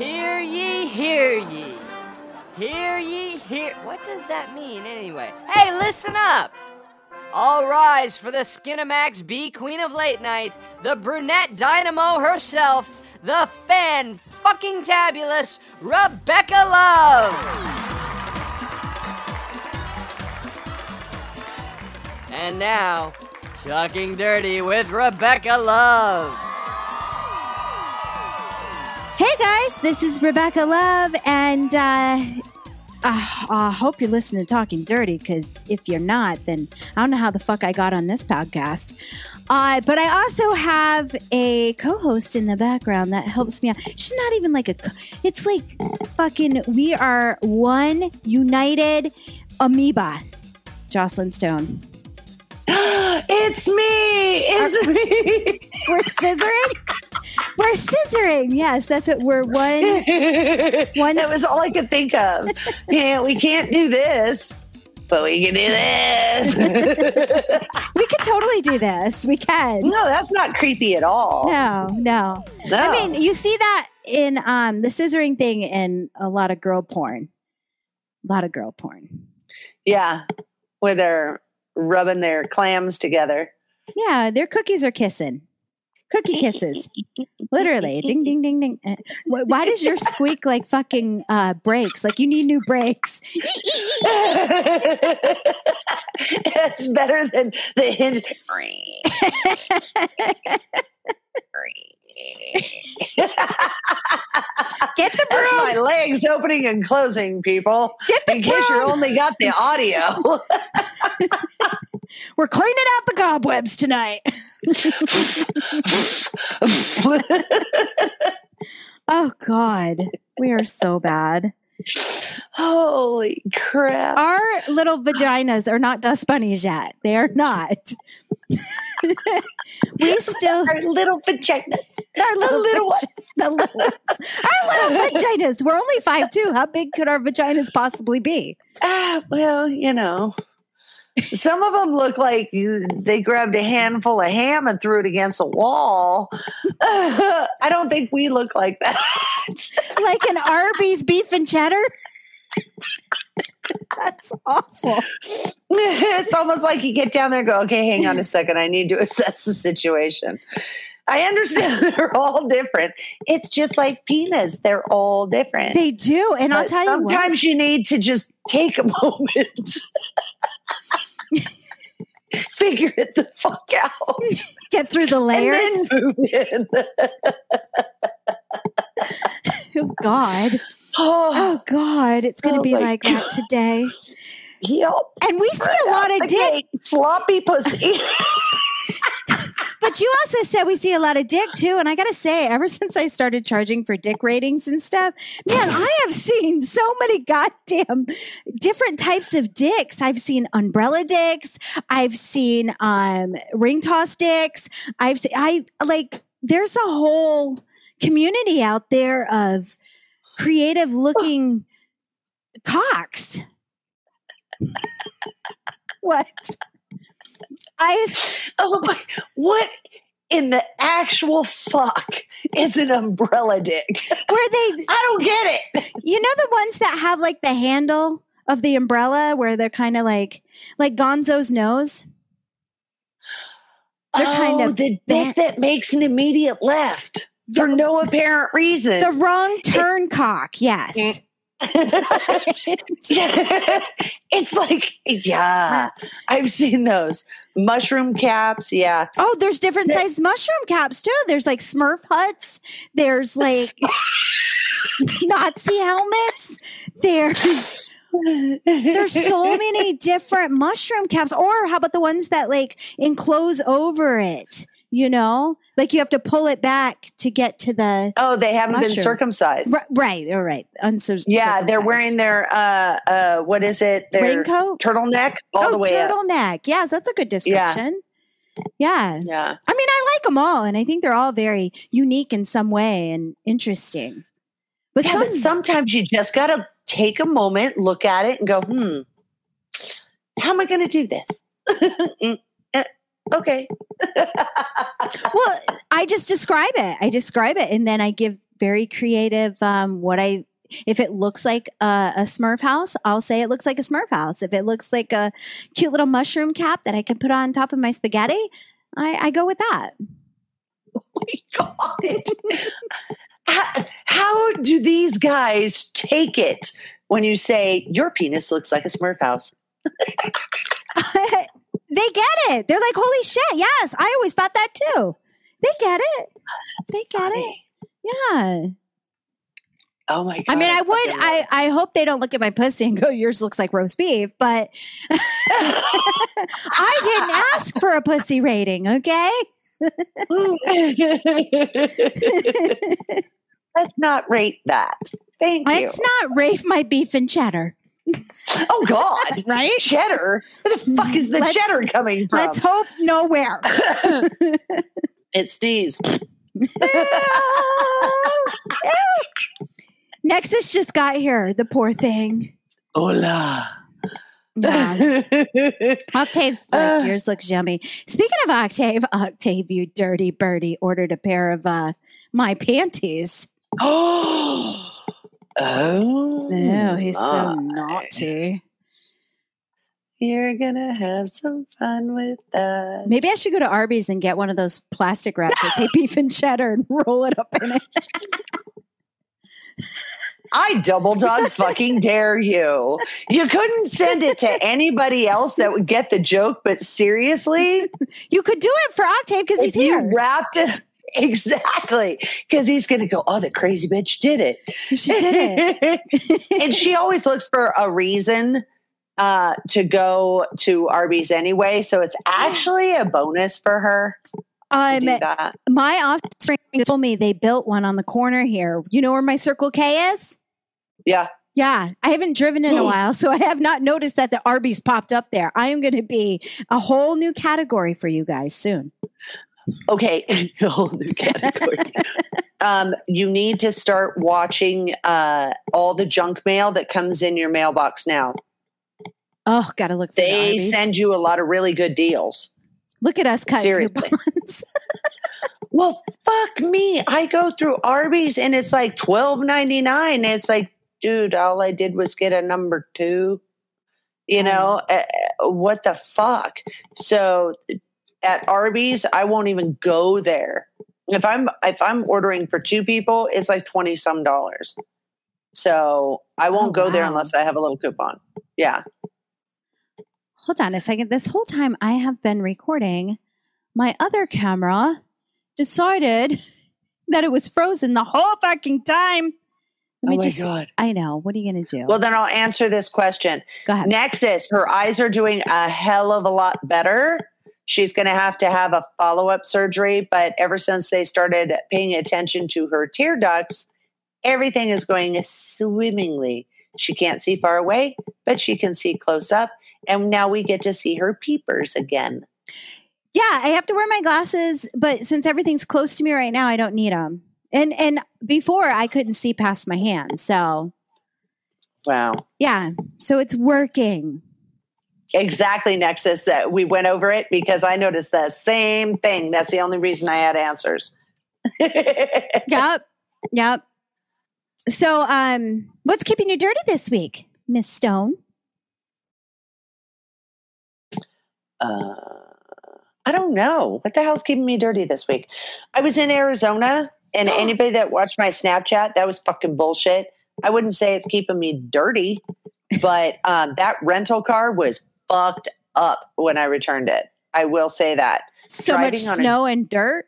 Hear ye, hear ye. Hear ye, hear. What does that mean anyway? Hey, listen up! All rise for the Skinamax B Queen of Late Night, the brunette dynamo herself, the fan fucking tabulous Rebecca Love! And now, Talking Dirty with Rebecca Love. Guys, this is Rebecca Love, and uh, uh, I hope you're listening to Talking Dirty because if you're not, then I don't know how the fuck I got on this podcast. Uh, but I also have a co-host in the background that helps me out. She's not even like a. co- It's like fucking. We are one united amoeba. Jocelyn Stone. it's me. It's me. We're scissoring. We're scissoring. Yes, that's it. we're one. One that was all I could think of. yeah, we can't do this, but we can do this. We could totally do this. We can. no, that's not creepy at all. No, no. No. I mean, you see that in um the scissoring thing in a lot of girl porn. A lot of girl porn. yeah, where they're rubbing their clams together. Yeah, their cookies are kissing. Cookie kisses. Literally. Ding ding ding ding. Uh, Why does your squeak like fucking uh brakes? Like you need new brakes. it's better than the hinge. Get the That's broom. my legs opening and closing, people. Get the In case you broom. only got the audio. We're cleaning out the cobwebs tonight. Oh God. We are so bad. Holy crap. Our little vaginas are not dust bunnies yet. They are not. we still Our little vagina. our little, little the little ones. our little vaginas. We're only five two. How big could our vaginas possibly be? Ah, well, you know. Some of them look like you, they grabbed a handful of ham and threw it against a wall. I don't think we look like that. Like an Arby's beef and cheddar. That's awful. it's almost like you get down there and go, okay, hang on a second. I need to assess the situation. I understand they're all different. It's just like penis, they're all different. They do, and I'll tell you what. sometimes you need to just take a moment. Figure it the fuck out. Get through the layers. And then move in. Oh God. Oh, Oh God. It's going to Oh, be like that today. yep. And we see a lot of dick. Okay, Sloppy pussy. But you also said we see a lot of dick too. And I got to say, ever since I started charging for dick ratings and stuff, man, I have seen so many goddamn different types of dicks. I've seen umbrella dicks. I've seen, um, ring toss dicks. I've seen, I like, there's a whole community out there of creative looking cocks. what? I, oh my, what in the actual fuck is an umbrella dick? where they, I don't get it. You know the ones that have like the handle of the umbrella where they're kind of like like Gonzo's nose? They're oh, kind oh, of the bent- dick that makes an immediate left for no apparent reason. The wrong turn cock, yes. it's like, yeah, I've seen those mushroom caps. Yeah, Oh, there's different sized mushroom caps too. There's like Smurf huts. There's like Nazi helmets. There's there's so many different mushroom caps. Or how about the ones that like enclose over it? You know, like you have to pull it back to get to the Oh, they haven't been circumcised. Right, right, all right. Uncir- Yeah, they're wearing their uh uh what is it? Their raincoat. turtleneck all oh, the way up. turtleneck. Yes, that's a good description. Yeah. Yeah. I mean, I like them all, and I think they're all very unique in some way and interesting. But yeah, some, but sometimes you just gotta take a moment, look at it, and go, hmm, how am I gonna do this? Okay. well, I just describe it. I describe it, and then I give very creative. Um, what I if it looks like a, a Smurf house, I'll say it looks like a Smurf house. If it looks like a cute little mushroom cap that I can put on top of my spaghetti, I, I go with that. Oh my God. how, how do these guys take it when you say your penis looks like a Smurf house? They get it. They're like, holy shit, yes. I always thought that too. They get it. They get it. Yeah. Oh my God. I mean, I would, I, I hope they don't look at my pussy and go, yours looks like roast beef, but I didn't ask for a pussy rating, okay? Let's not rate that. Thank you. Let's not rafe my beef and cheddar, oh God. right? Cheddar? Where the fuck is the Let's- cheddar coming from? Let's hope nowhere. it sneezed. Nexus just got here, the poor thing. Hola. Yeah. Octave's like, Uh. yours looks yummy. Speaking of Octave, Octave, you dirty birdie, ordered a pair of uh, my panties. oh. Oh, No, he's so naughty. You're gonna have some fun with that. Maybe I should go to Arby's and get one of those plastic wraps that say beef and cheddar and roll it up in it. I double dog fucking dare you. You couldn't send it to anybody else that would get the joke, but seriously, You could do it for Octave because he's here. wrapped it exactly because he's gonna go, Oh, the crazy bitch did it. She did it. and she always looks for a reason uh, to go to Arby's anyway. So it's actually a bonus for her to Um, my offspring told me they built one on the corner here. You know where my Circle K is? Yeah. Yeah, I haven't driven in a while, so I have not noticed that the Arby's popped up there. I am going to be a whole new category for you guys soon. Okay. whole new category. um, you need to start watching uh, all the junk mail that comes in your mailbox now. Oh, got to look for the They Arby's. send you a lot of really good deals. Look at us cut Seriously. coupons. Well, fuck me. I go through Arby's and it's like twelve ninety nine. It's like, dude, all I did was get a number two. You know Uh, what the fuck? So at Arby's, I won't even go there. If I'm if I'm ordering for two people, it's like twenty some dollars. So I won't Oh, go there unless I have a little coupon. Yeah. Hold on a second. This whole time I have been recording, my other camera decided that it was frozen the whole fucking time. Let me oh my just. god. I know. What are you going to do? Well, then I'll answer this question. Go ahead. Nexus, her eyes are doing a hell of a lot better. She's going to have to have a follow up surgery, but ever since they started paying attention to her tear ducts, everything is going swimmingly. She can't see far away, but she can see close up. And now we get to see her peepers again. Yeah, I have to wear my glasses, but since everything's close to me right now, I don't need them. And and before I couldn't see past my hand, so Wow. yeah, so it's working. Exactly, Nexus. That we went over it because I noticed the same thing. That's the only reason I had answers. Yep, yep. So, um, what's keeping you dirty this week, Miss Stone? uh, I don't know. What the hell's keeping me dirty this week? I was in Arizona, and anybody that watched my Snapchat, that was fucking bullshit. I wouldn't say it's keeping me dirty, but um, that rental car was fucked up when I returned it. I will say that. So much Driving a- snow and dirt.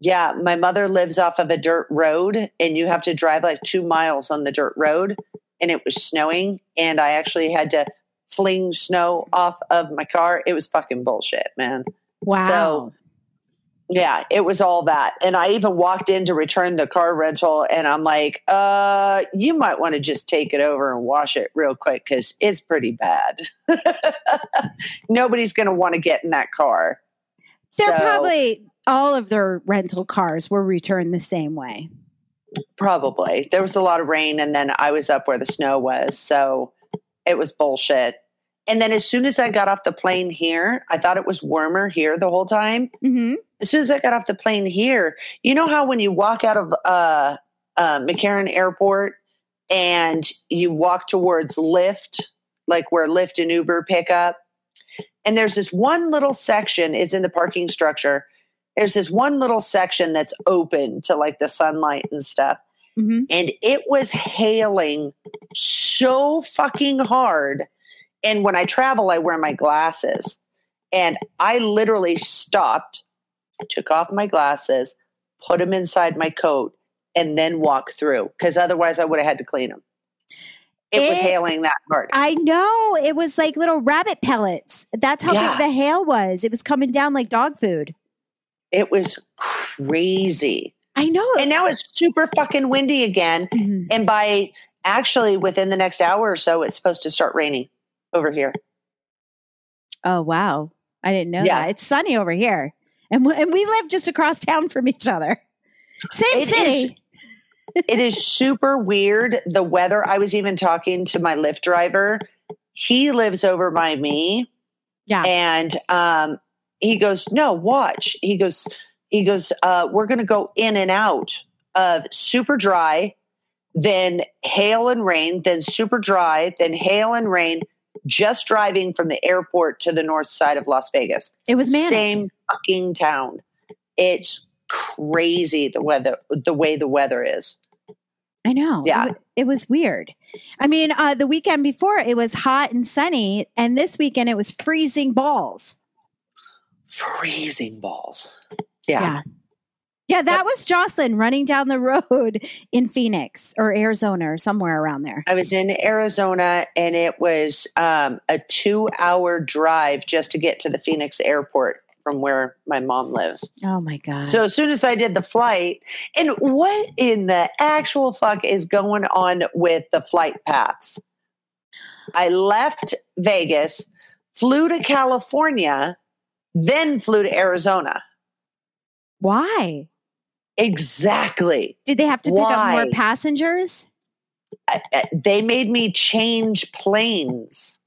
Yeah, my mother lives off of a dirt road, and you have to drive like two miles on the dirt road, and it was snowing, and I actually had to fling snow off of my car. It was fucking bullshit, man. Wow. Yeah, it was all that. And I even walked in to return the car rental and I'm like, uh, you might want to just take it over and wash it real quick because it's pretty bad. Nobody's going to want to get in that car. They're So- probably all of their rental cars were returned the same way. Probably. There was a lot of rain and then I was up where the snow was. So it was bullshit. And then as soon as I got off the plane here, I thought it was warmer here the whole time. Mm-hmm. As soon as I got off the plane here, you know how when you walk out of uh uh, McCarran Airport and you walk towards Lyft, like where Lyft and Uber pick up. And there's this one little section is in the parking structure. There's this one little section that's open to like the sunlight and stuff. hmm And it was hailing so fucking hard. And when I travel, I wear my glasses. And I literally stopped, took off my glasses, put them inside my coat, and then walked through because otherwise I would have had to clean them. It, was hailing that hard. I know it was like little rabbit pellets. That's how Yeah. big the hail was. It was coming down like dog food. It was crazy. I know. And now it's super fucking windy again. Mhm. And by actually within the next hour or so, it's supposed to start raining over here. Oh wow, I didn't know Yeah. that. It's sunny over here, and we, and we live just across town from each other. Same It city. is- it is super weird. The weather. I was even talking to my Lyft driver. He lives over by me, Yeah. and um, he goes, "No, watch." He goes, "He goes, uh, we're going to go in and out of super dry, then hail and rain, then super dry, then hail and rain." Just driving from the airport to the north side of Las Vegas, It was manic. same fucking town. It's crazy the weather, the way the weather is. I know. Yeah. It, it was weird. I mean, uh, the weekend before it was hot and sunny, and this weekend it was freezing balls. freezing balls. Yeah. Yeah. Yeah, that was Jocelyn running down the road in Phoenix or Arizona or somewhere around there. I was in Arizona and it was um, a two hour drive just to get to the Phoenix airport from where my mom lives. Oh my God. So as soon as I did the flight, and what in the actual fuck is going on with the flight paths? I left Vegas, flew to California, then flew to Arizona. Why? Exactly. Did they have to pick up more passengers? I- I- they made me change planes.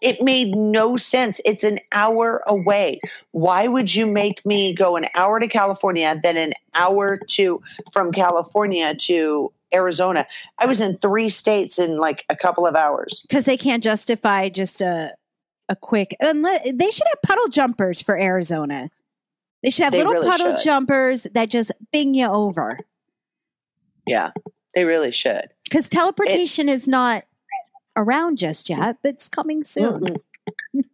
It made no sense. It's an hour away. Why would you make me go an hour to California, then an hour to from California to Arizona? I was in three states in like a couple of hours. Because they can't justify just a a quick. Unless, they should have puddle jumpers for Arizona. They should have They little really puddle should. jumpers that just bing you over. Yeah, they really should. Because teleportation is not around just yet, but it's coming soon.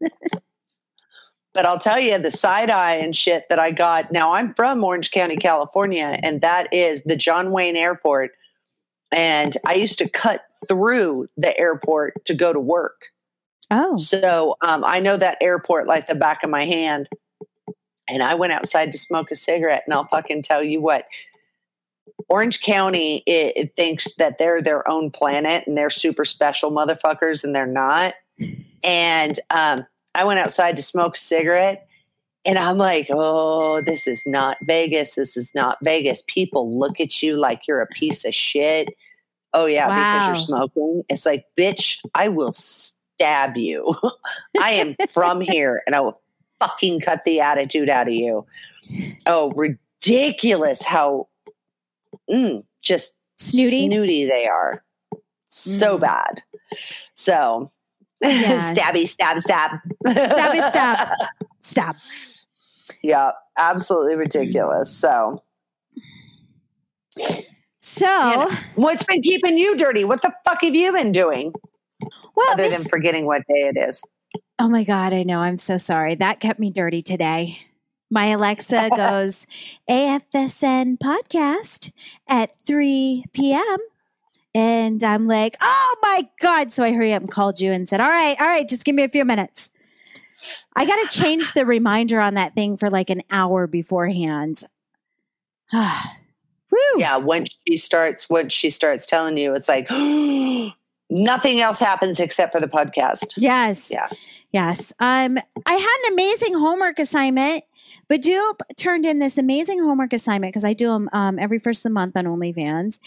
But I'll tell you the side eye and shit that I got. Now I'm from Orange County, California, and that is the John Wayne Airport. And I used to cut through the airport to go to work. Oh, So um, I know that airport like the back of my hand. And I went outside to smoke a cigarette, and I'll fucking tell you what. Orange County it, it thinks that they're their own planet and they're super special motherfuckers, and they're not. And um, I went outside to smoke a cigarette, and I'm like, oh, this is not Vegas. This is not Vegas. People look at you like you're a piece of shit. Oh, yeah, Wow. because you're smoking. It's like, bitch, I will stab you. I am from here and I will fucking cut the attitude out of you. Oh, ridiculous how mm, just snooty. snooty they are. So Mm. bad. So, Yeah. stabby, stab, stab. Stabby, stab. stab. yeah, absolutely ridiculous. So, So, You know, what's been keeping you dirty? What the fuck have you been doing well, other this- than forgetting what day it is? Oh my God, I know. I'm so sorry. That kept me dirty today. My Alexa goes AFSN podcast at 3 p.m. And I'm like, oh my God. So I hurry up and called you and said, all right, all right, just give me a few minutes. I got to change the reminder on that thing for like an hour beforehand. Woo. Yeah, when she starts, when she starts telling you, it's like nothing else happens except for the podcast. Yes. Yeah. Yes. Um, I had an amazing homework assignment. Badoop turned in this amazing homework assignment because I do them um, every first of the month on OnlyFans.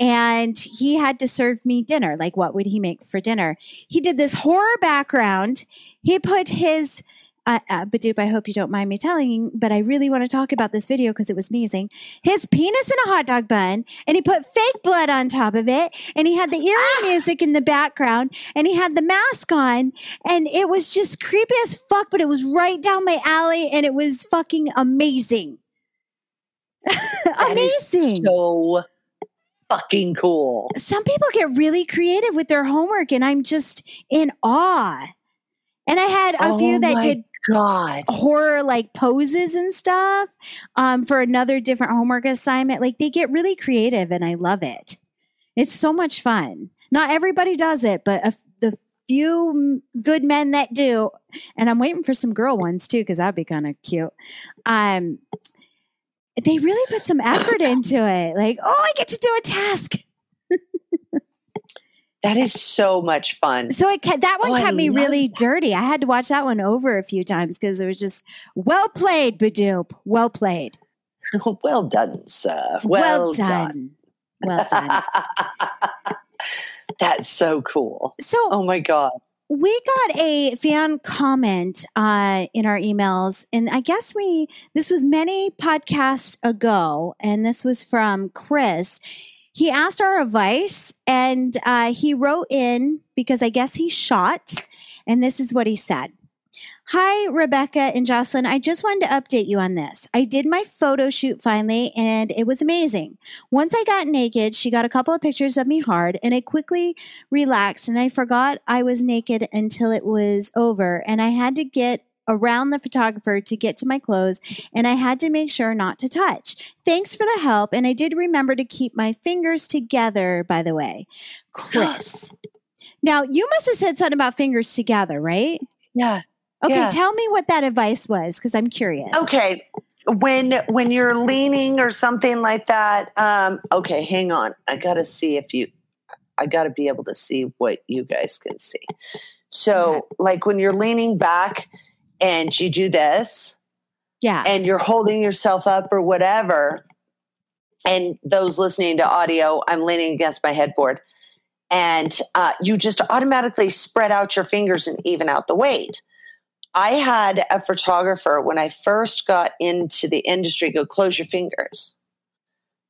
And he had to serve me dinner. Like, what would he make for dinner? He did this horror background. He put his uh, uh, Badoop, I hope you don't mind me telling, but I really want to talk about this video because it was amazing. His penis in a hot dog bun, and he put fake blood on top of it, and he had the eerie Ah! music in the background, and he had the mask on, and it was just creepy as fuck, but it was right down my alley, and it was fucking amazing. Amazing. So fucking cool. some people get really creative with their homework and I'm just in awe. And I had a Oh few that did God. horror like poses and stuff um, for another different homework assignment. Like they get really creative and I love it. It's so much fun. Not everybody does it, but a, the few good men that do, and I'm waiting for some girl ones too, because that'd be kind of cute. Um, they really put some effort into it. Like, oh, I get to do a task. That is so much fun. So it that one Oh, I kept me love really dirty. I had to watch that one over a few times because it was just well played, Badoop. Well played. well done, sir. Well, done. Well done. That's so cool. So Oh my God. we got a fan comment uh, in our emails, and I guess we this was many podcasts ago, and this was from Chris. He asked our advice, and uh, he wrote in because I guess he's shot, and this is what he said. Hi, Rebecca and Jocelyn. I just wanted to update you on this. I did my photo shoot finally, and it was amazing. Once I got naked, she got a couple of pictures of me hard, and I quickly relaxed and I forgot I was naked until it was over. And I had to get around the photographer to get to my clothes and I had to make sure not to touch. Thanks for the help. And I did remember to keep my fingers together, by the way. Chris. Now, you must have said something about fingers together, right? Yeah. Okay, Yeah. tell me what that advice was because I'm curious. Okay. When when you're leaning or something like that, um, okay, hang on. I gotta see if you I gotta be able to see what you guys can see. So like when you're leaning back and you do this, Yeah. and you're holding yourself up or whatever. And those listening to audio, I'm leaning against my headboard. And uh, you just automatically spread out your fingers and even out the weight. I had a photographer when I first got into the industry go, close your fingers.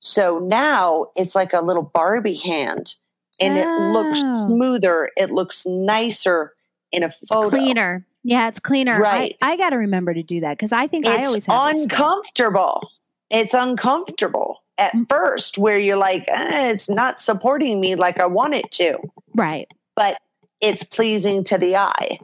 So now it's like a little Barbie hand and it looks Oh. smoother. It looks nicer in a it's photo. cleaner. Yeah, it's cleaner. Right. I, I got to remember to do that because I think I always it's have uncomfortable. It's uncomfortable at Mm. first, where you're like, eh, it's not supporting me like I want it to, Right. but it's pleasing to the eye.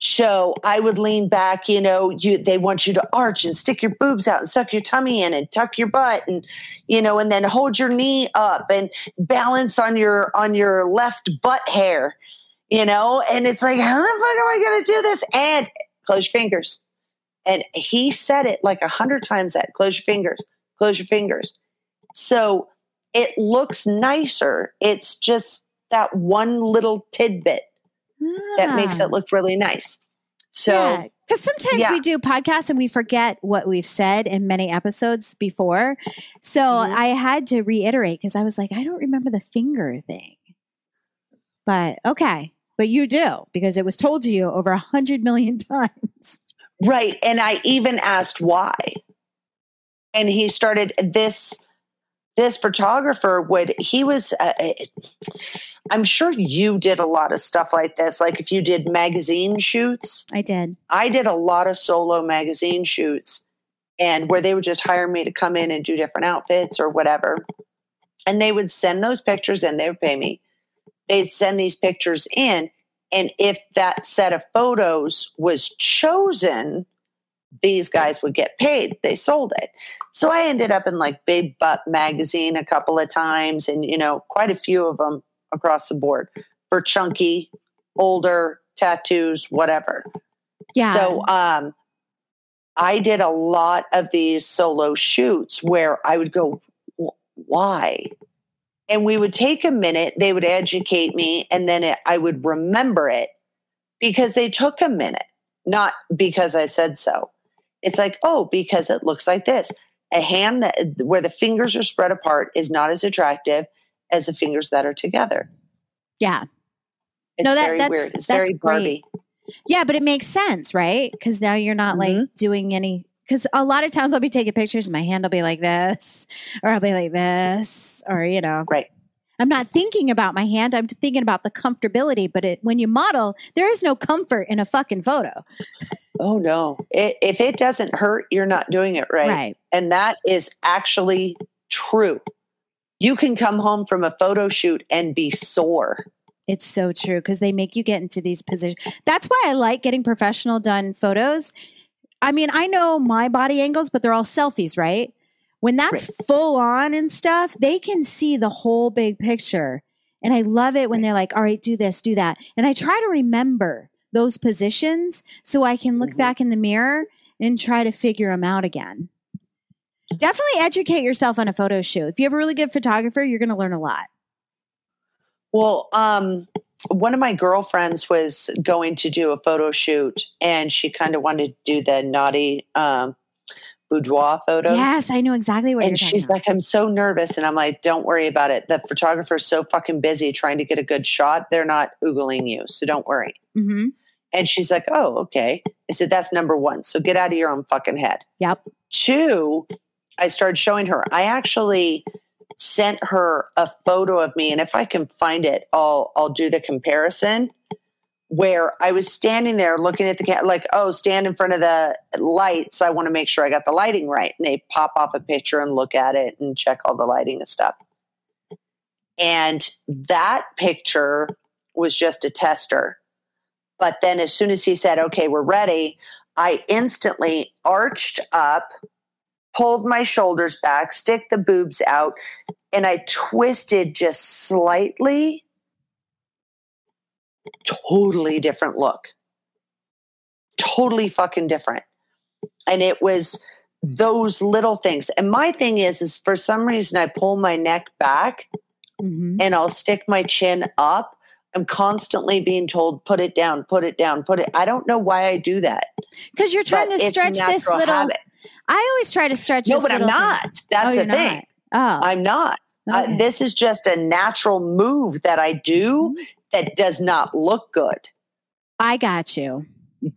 So I would lean back, you know, you they want you to arch and stick your boobs out and suck your tummy in and tuck your butt and you know, and then hold your knee up and balance on your on your left butt hair, you know, and it's like, how the fuck am I gonna do this? And close your fingers. And he said it like a hundred times that close your fingers, close your fingers. So it looks nicer. It's just that one little tidbit that makes it look really nice. So because sometimes yeah. we do podcasts and we forget what we've said in many episodes before. So Mhm. I had to reiterate because I was like, I don't remember the finger thing. But okay, but you do because it was told to you over a hundred million times. right, and I even asked why, and he started this. This photographer would he was. Uh, I'm sure you did a lot of stuff like this. Like if you did magazine shoots, I did. I did a lot of solo magazine shoots and where they would just hire me to come in and do different outfits or whatever. And they would send those pictures and they would pay me. They'd send these pictures in. And if that set of photos was chosen, these guys would get paid. They sold it. So I ended up in like Big Butt magazine a couple of times and, you know, quite a few of them across the board for chunky, older tattoos, whatever. Yeah. So um, I did a lot of these solo shoots where I would go, why? And we would take a minute, they would educate me, and then it, I would remember it because they took a minute, not because I said so. It's like, oh, because it looks like this. A hand that where the fingers are spread apart is not as attractive as the fingers that are together. yeah. It's No, that- very that's- weird. It's that's very Barbie. Yeah, but it makes sense, right? Because now you're not like Mhm. doing any. Because a lot of times I'll be taking pictures, and my hand will be like this, or I'll be like this, or you know, Right. I'm not thinking about my hand. I'm thinking about the comfortability. But it, when you model, there is no comfort in a fucking photo, Oh no. It, if it doesn't hurt, you're not doing it right. right? And that is actually true. You can come home from a photo shoot and be sore. It's so true because they make you get into these positions. That's why I like getting professional done photos. I mean, I know my body angles, but they're all selfies, right? When that's full on and stuff, they can see the whole big picture. And I love it when they're like, all right, do this, do that. And I try to remember those positions so I can look Mhm. back in the mirror and try to figure them out again. Definitely educate yourself on a photo shoot. If you have a really good photographer, you're going to learn a lot. Well, um, one of my girlfriends was going to do a photo shoot and she kind of wanted to do the naughty um, boudoir photos. Yes, I know exactly what And she's about. like, I'm so nervous. And I'm like, don't worry about it. The photographer's so fucking busy trying to get a good shot. They're not oogling you. So don't worry. hmm And she's like, oh, okay. I said, that's number one. So get out of your own fucking head. Yep. Two, I started showing her. I actually sent her a photo of me, and if I can find it, I'll I'll do the comparison. Where I was standing there looking at the cat, like, oh, stand in front of the lights. I want to make sure I got the lighting right. And they pop off a picture and look at it and check all the lighting and stuff. And that picture was just a tester. But then as soon as he said, okay, we're ready, I instantly arched up, pulled my shoulders back, stick the boobs out, and I twisted just slightly. Totally different look. Totally fucking different. And it was those little things. And my thing is, is for some reason I pull my neck back hmm and I'll stick my chin up. I'm constantly being told, put it down, put it down, put it. I don't know why I do that. Because you're trying but to stretch this little. habit. I always try to stretch. No, but I'm little thing. not. That's oh, the thing. Not. Oh, I'm not. Uh, this is just a natural move that I do Mm-hmm. that does not look good. I got you.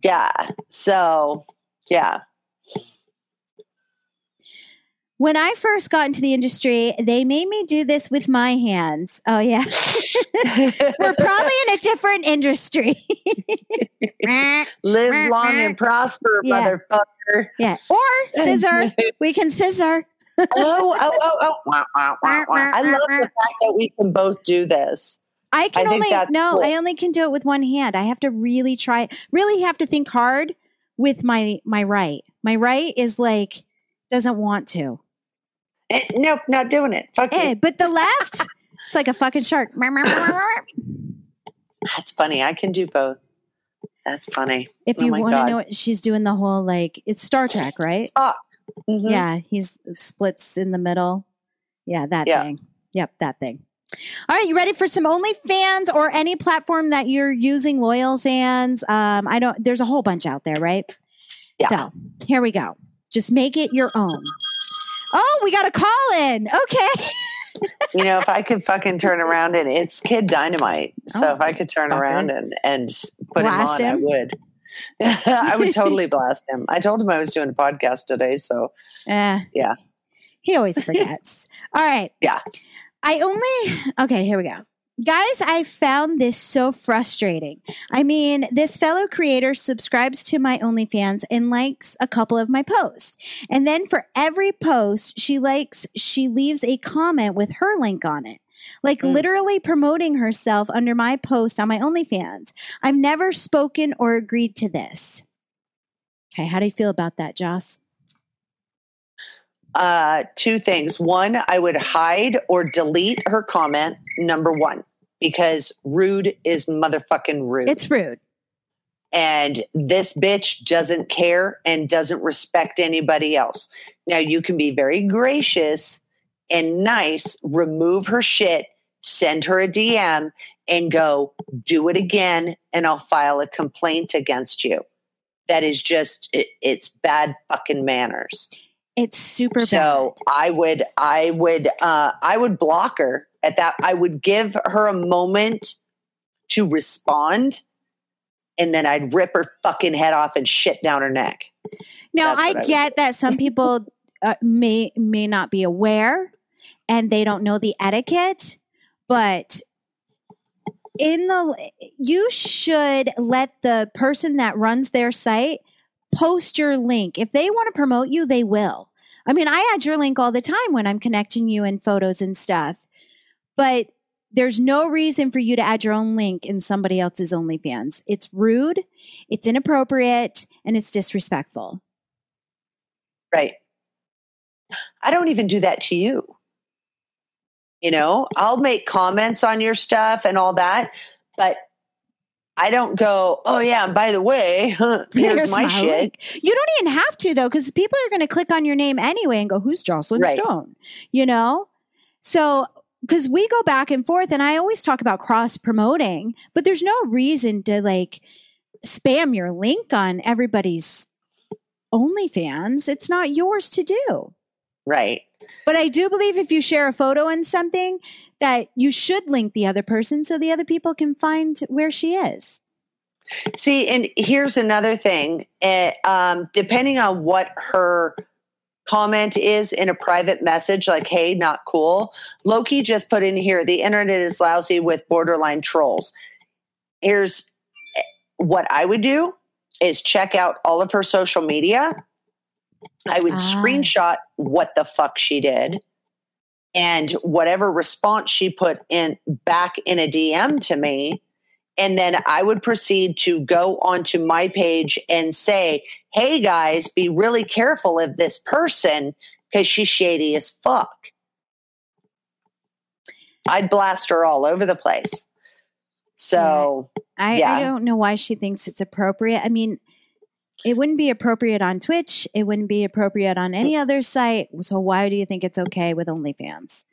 Yeah. So, yeah. When I first got into the industry, they made me do this with my hands. Oh yeah, we're probably in a different industry. Live long and prosper, Yeah. motherfucker. yeah, or scissor. We can scissor. Oh, oh, oh, oh, oh. Wah, wah, wah, wah. I love the fact that we can both do this. I can I only no. cool. I only can do it with one hand. I have to really try. Really have to think hard with my my right. My right is like doesn't want to. Eh, nope, not doing it. Fuck Eh, but the left, it's like a fucking shark. That's funny. I can do both. That's funny. If Oh you want to know what she's doing, the whole like it's Star Trek, right? Mhm. Yeah, he's splits in the middle. Yeah, that Yeah. thing. Yep, that thing. All right, you ready for some OnlyFans or any platform that you're using? Loyal fans. Um, I don't. There's a whole bunch out there, right? Yeah. So here we go. Just make it your own. Oh, we got a call in. Okay. You know, if I could fucking turn around and it's Kid Dynamite. So Oh, if I could turn fucker. around and, and put Blast him on, him? I would. I would totally blast him. I told him I was doing a podcast today. So Eh, Yeah. He always forgets. All right. Yeah. I only, okay, here we go. Guys, I found this so frustrating. I mean, this fellow creator subscribes to my OnlyFans and likes a couple of my posts. And then for every post she likes, she leaves a comment with her link on it. Like Mm. literally promoting herself under my post on my OnlyFans. I've never spoken or agreed to this. Okay, how do you feel about that, Joss? uh, two things. One, I would hide or delete her comment, number one, because rude is motherfucking rude. It's rude. and this bitch doesn't care and doesn't respect anybody else. Now you can be very gracious and nice, remove her shit, send her a DM and go, do it again and I'll file a complaint against you. That is just it, it's bad fucking manners. It's super So bad. I would I would uh I would block her at that I would give her a moment to respond and then I'd rip her fucking head off and shit down her neck. Now I I would get that some people uh, may may not be aware and they don't know the etiquette, but in the you should let the person that runs their site post your link. If they want to promote you, they will. I mean, I add your link all the time when I'm connecting you in photos and stuff. But there's no reason for you to add your own link in somebody else's OnlyFans. It's rude, it's inappropriate, and it's disrespectful. Right. I don't even do that to you. You know, I'll make comments on your stuff and all that, but I don't go, oh, yeah, and by the way, huh, here's, my, shit. link. You don't even have to though, because people are going to click on your name anyway and go, "Who's Jocelyn Right. Stone?" You know. So, because we go back and forth, and I always talk about cross promoting, but there's no reason to like spam your link on everybody's OnlyFans. It's not yours to do. Right. But I do believe if you share a photo and something, that you should link the other person so the other people can find where she is. See, and here's another thing. Eh, um, depending on what her comment is in a private message, like, hey, not cool, Loki just put in here the internet is lousy with borderline trolls. Here's eh, what I would do is check out all of her social media. I would Ah. screenshot what the fuck she did and whatever response she put in back in a DM to me. And then I would proceed to go onto my page and say, hey guys, be really careful of this person because she's shady as fuck. I'd blast her all over the place. So, I, I Yeah. don't know why she thinks it's appropriate. I mean, it wouldn't be appropriate on Twitch. It wouldn't be appropriate on any other site. So why do you think it's okay with OnlyFans?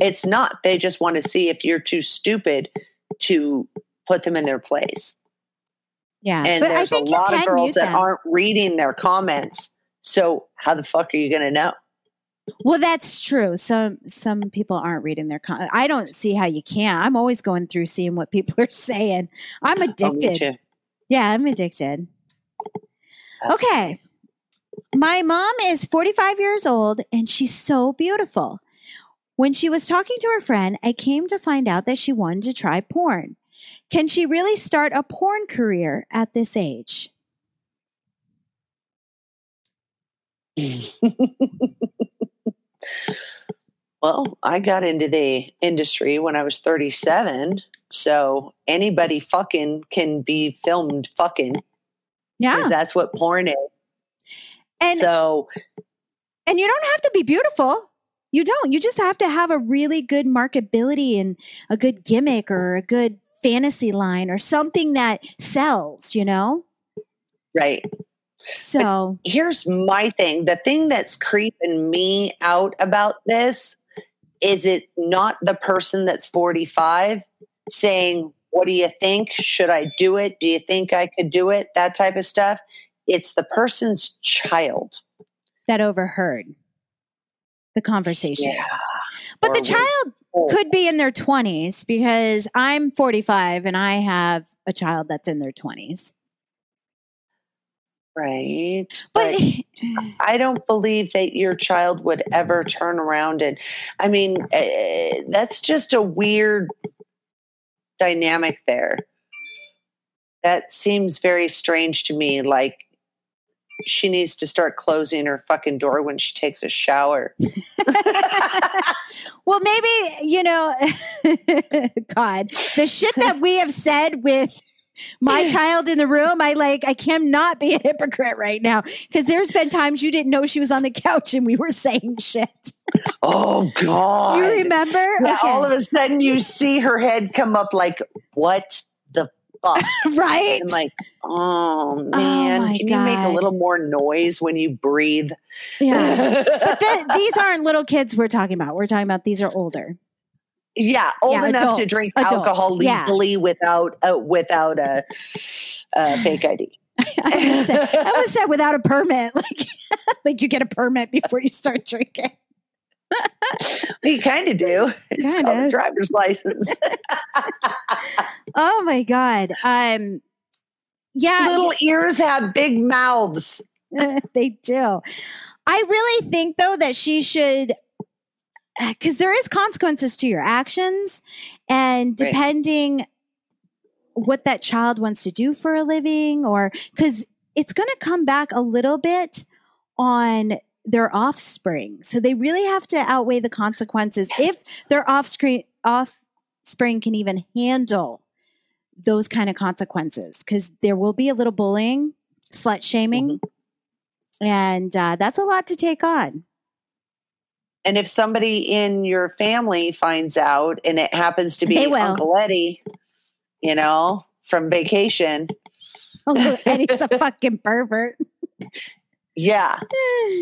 it's not. They just want to see if you're too stupid to put them in their place. Yeah, And but there's a lot of girls that them. aren't reading their comments. So, how the fuck are you going to know? Well, that's true. Some some people aren't reading their. Con- I don't see how you can. I'm always going through seeing what people are saying. I'm Oh, addicted. too. yeah, I'm addicted. That's Okay. My mom is 45 years old and she's so beautiful. When she was talking to her friend, I came to find out that she wanted to try porn. Can she really start a porn career at this age? Well, I got into the industry when I was 37. So anybody fucking can be filmed fucking because Yeah. that's what porn is. And so and you don't have to be beautiful. You don't. You just have to have a really good marketability and a good gimmick or a good fantasy line or something that sells, you know? right. So, Here's my thing. The thing that's creeping me out about this is it's not the person that's 45 saying, What do you think? Should I do it? Do you think I could do it? That type of stuff. It's the person's child. that overheard the conversation. Yeah. But Or the child old. could be in their 20s because I'm 45 and I have a child that's in their 20s. Right. But I don't believe that your child would ever turn around and, I mean, uh, that's just a weird dynamic there. That seems very strange to me. Like, she needs to start closing her fucking door when she takes a shower. well, maybe, you know, God, the shit that we have said with my child in the room, I like, I cannot be a hypocrite right now because there's been times you didn't know she was on the couch and we were saying shit. Oh, God. You remember? Yeah, Okay. all of a sudden you see her head come up like, what the fuck? right? I'm like, oh man, my can you make a little more noise when you breathe? yeah. But th- these aren't little kids we're talking about. We're talking about these are older. yeah, old Yeah, enough to drink adults, alcohol yeah. legally without uh, without a, a fake ID. I said, said without a permit, like like you get a permit before you start drinking. You kind of do. It's called a Kinda. driver's license. Oh my god. Um Yeah, Little ears have big mouths. they do. I really think though that she should because there is consequences to your actions and Right. depending what that child wants to do for a living or because it's going to come back a little bit on their offspring. So they really have to outweigh the consequences if their offspring offspring can even handle those kind of consequences because there will be a little bullying slut shaming and uh, that's a lot to take on. And if somebody in your family finds out and it happens to be Uncle Eddie, you know, from vacation, Uncle Eddie's a fucking pervert. Yeah.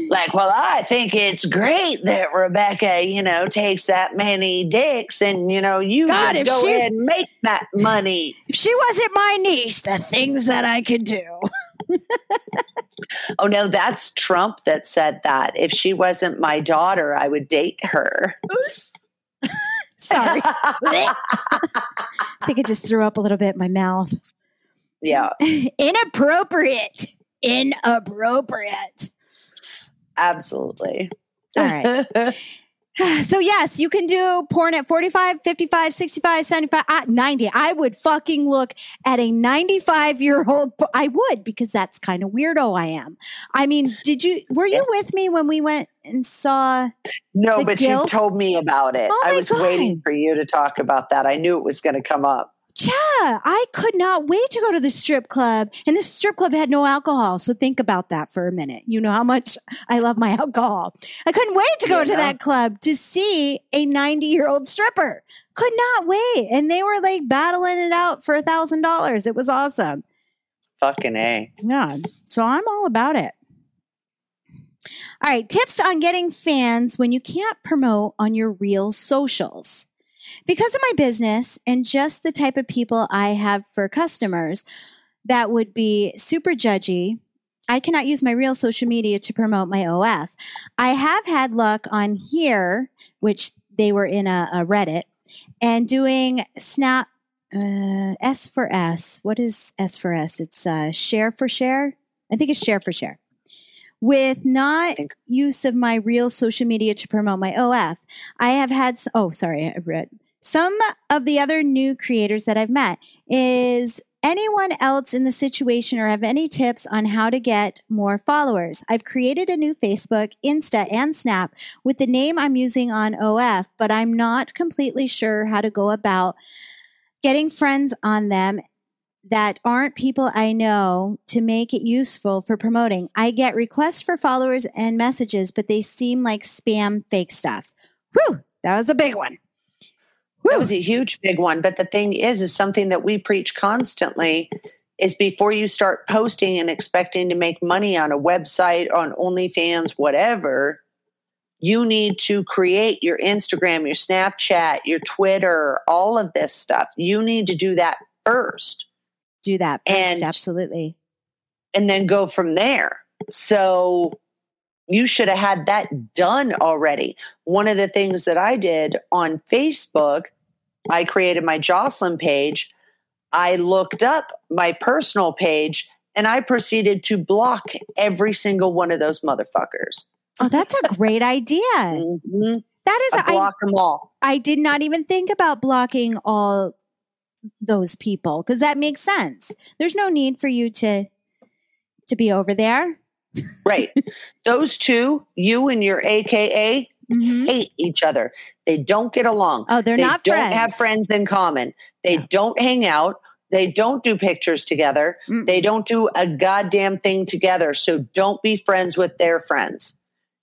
Like, well, I think it's great that Rebecca, you know, takes that many dicks and, you know, you God, if go she- ahead and make that money. If she wasn't my niece, the things that I could do. Oh, no, that's Trump that said that. If she wasn't my daughter, I would date her. Sorry. I think I just threw up a little bit in my mouth. yeah, Inappropriate. Inappropriate. absolutely. All right. So, yes, you can do porn at 45, 55, 65, 75, uh, 90. I would fucking look at a 95 year old. I would because that's kind of weirdo I am. I mean, did you, were you with me when we went and saw No, but gilf? you told me about it. Oh I was God. waiting for you to talk about that. I knew it was going to come up. Yeah, I could not wait to go to the strip club. And this strip club had no alcohol. So think about that for a minute. You know how much I love my alcohol. I couldn't wait to go to that club to see a 90 year old stripper. Could not wait. And they were like battling it out for a thousand dollars. It was awesome. Fucking A. Yeah. So I'm all about it. All right. Tips on getting fans when you can't promote on your real socials. Because of my business and just the type of people I have for customers that would be super judgy, I cannot use my real social media to promote my OF. I have had luck on here, which they were in a, a Reddit, and doing Snap uh, S for S. What is S for S? It's uh, share for share. I think it's share for share. With not use of my real social media to promote my OF, I have had. Oh, sorry, I read some of the other new creators that I've met. Is anyone else in the situation or have any tips on how to get more followers? I've created a new Facebook, Insta, and Snap with the name I'm using on OF, but I'm not completely sure how to go about getting friends on them that aren't people I know to make it useful for promoting. I get requests for followers and messages, but they seem like spam fake stuff. Whew, that was a big one. That was a huge big one. But the thing is, is something that we preach constantly is before you start posting and expecting to make money on a website, on OnlyFans, whatever, you need to create your Instagram, your Snapchat, your Twitter, all of this stuff. You need to do that first Do that first, And- absolutely. and then go from there. So you should have had that done already. One of the things that I did on Facebook, I created my Jocelyn page. I looked up my personal page and I proceeded to block every single one of those motherfuckers. Oh, that's a great idea. Mhm. That is, I I, block them all. I did not even think about blocking all those people because that makes sense. There's no need for you to to be over there. Right. those two, you and your AKA, Mhm. hate each other. They don't get along. Oh, they're they not don't friends. have friends in common. They No. don't hang out. They don't do pictures together. Mm-mm. They don't do a goddamn thing together. So don't be friends with their friends.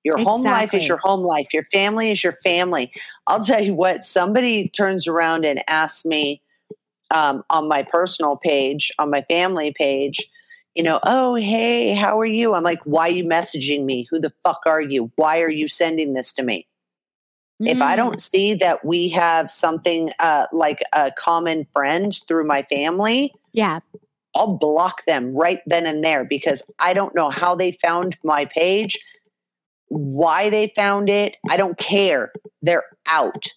Your home life is your home life. Your family is your family. I'll tell you what, somebody turns around and asks me um, on my personal page, on my family page, you know, oh, hey, how are you? I'm like, why are you messaging me? Who the fuck are you? Why are you sending this to me? if I Mm. don't see that we have something uh, like a common friend through my family, yeah, I'll block them right then and there because I don't know how they found my page, why they found it. I don't care. They're out.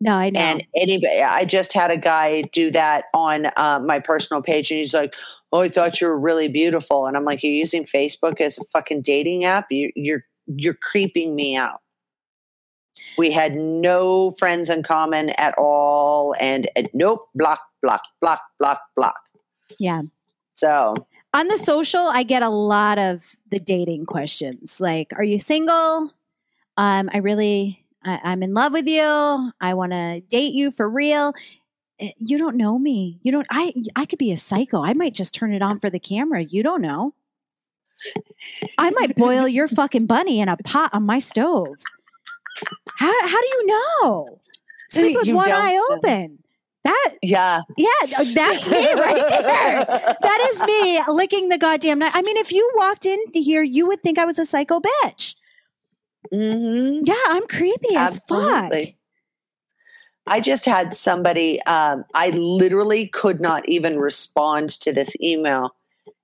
No, I know. And anybody, I just had a guy do that on uh, my personal page, and he's like, "Oh, I thought you were really beautiful," and I'm like, "You're using Facebook as a fucking dating app? You, you're you're creeping me out." We had no friends in common at all, and uh, nope, block, block, block, block, block. Yeah. So On the social, I get a lot of the dating questions like, are you single? Um, I really, I, I'm in love with you. I want to date you for real. Eh, You don't know me. You don't, I, I could be a psycho. I might just turn it on for the camera. You don't know. I might boil your fucking bunny in a pot on my stove. How, how do you know? Sleep with You one eye know. open. That, yeah, yeah, that's me right there. That is me licking the goddamn knife. I mean, if you walked into here, you would think I was a psycho bitch. Hmm Yeah, I'm creepy as fuck. I just had somebody, um, I literally could not even respond to this email.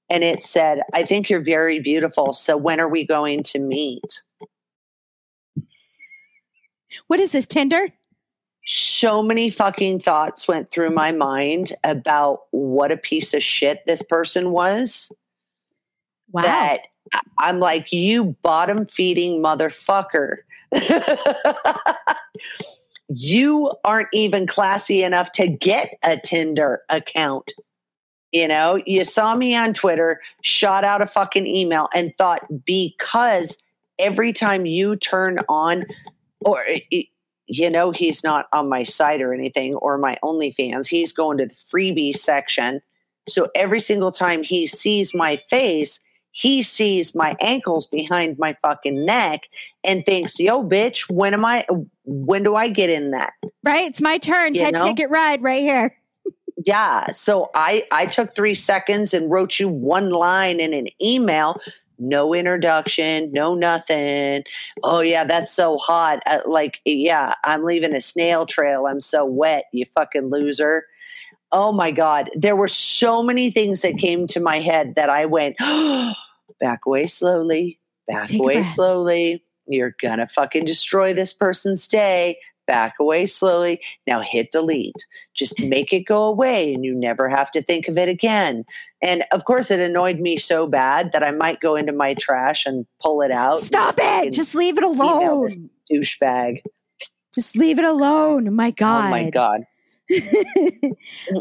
And it said, I think you're very beautiful. So when are we going to meet? What is this, Tinder? So many fucking thoughts went through my mind about what a piece of shit this person was. Wow. That I'm like, you bottom feeding motherfucker. you aren't even classy enough to get a Tinder account. You know, you saw me on Twitter, shot out a fucking email, and thought because every time you turn on, or you know, he's not on my site or anything, or my OnlyFans, he's going to the freebie section. So every single time he sees my face, he sees my ankles behind my fucking neck and thinks, "Yo, bitch, when am I? When do I get in that?" right? It's my turn. You Ted know? Ticket Ride right here. Yeah. So I I took three seconds and wrote you one line in an email. No introduction, no nothing. Oh yeah, that's so hot. Uh, like yeah, I'm leaving a snail trail. I'm so wet. You fucking loser. Oh my god, there were so many things that came to my head that I went back away slowly, back Take away slowly. You're gonna fucking destroy this person's day. Back away slowly. Now hit delete just make it go away and you never have to think of it again. And of course, it annoyed me so bad that I might go into my trash and pull it out. Stop it. Just leave it alone. douchebag. Just leave it alone. My God. Oh my God.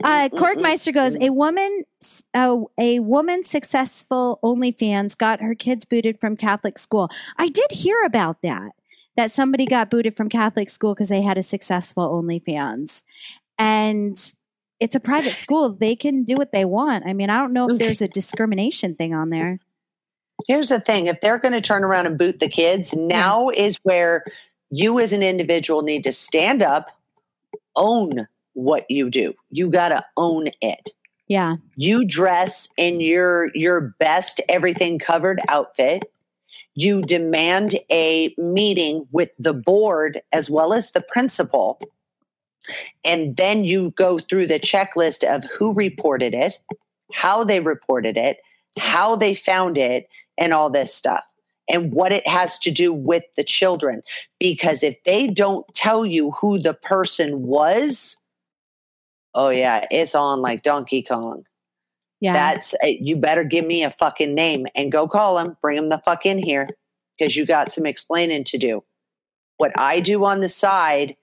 uh, Corkmeister goes, a woman, a, a woman successful OnlyFans got her kids booted from Catholic school. I did hear about that, that somebody got booted from Catholic school because they had a successful OnlyFans. And it's a private school. They can do what they want. I mean, I don't know if there's a discrimination thing on there. Here's the thing if they're going to turn around and boot the kids, now is where you as an individual need to stand up, own what you do. You got to own it. Yeah. you dress in your your best everything covered outfit you demand a meeting with the board as well as the principal and then you go through the checklist of who reported it how they reported it how they found it and all this stuff and what it has to do with the children because if they don't tell you who the person was oh yeah it's on like donkey kong Yeah. that's uh, you better give me a fucking name and go call him, bring him the fuck in here because you got some explaining to do. What I do on the side,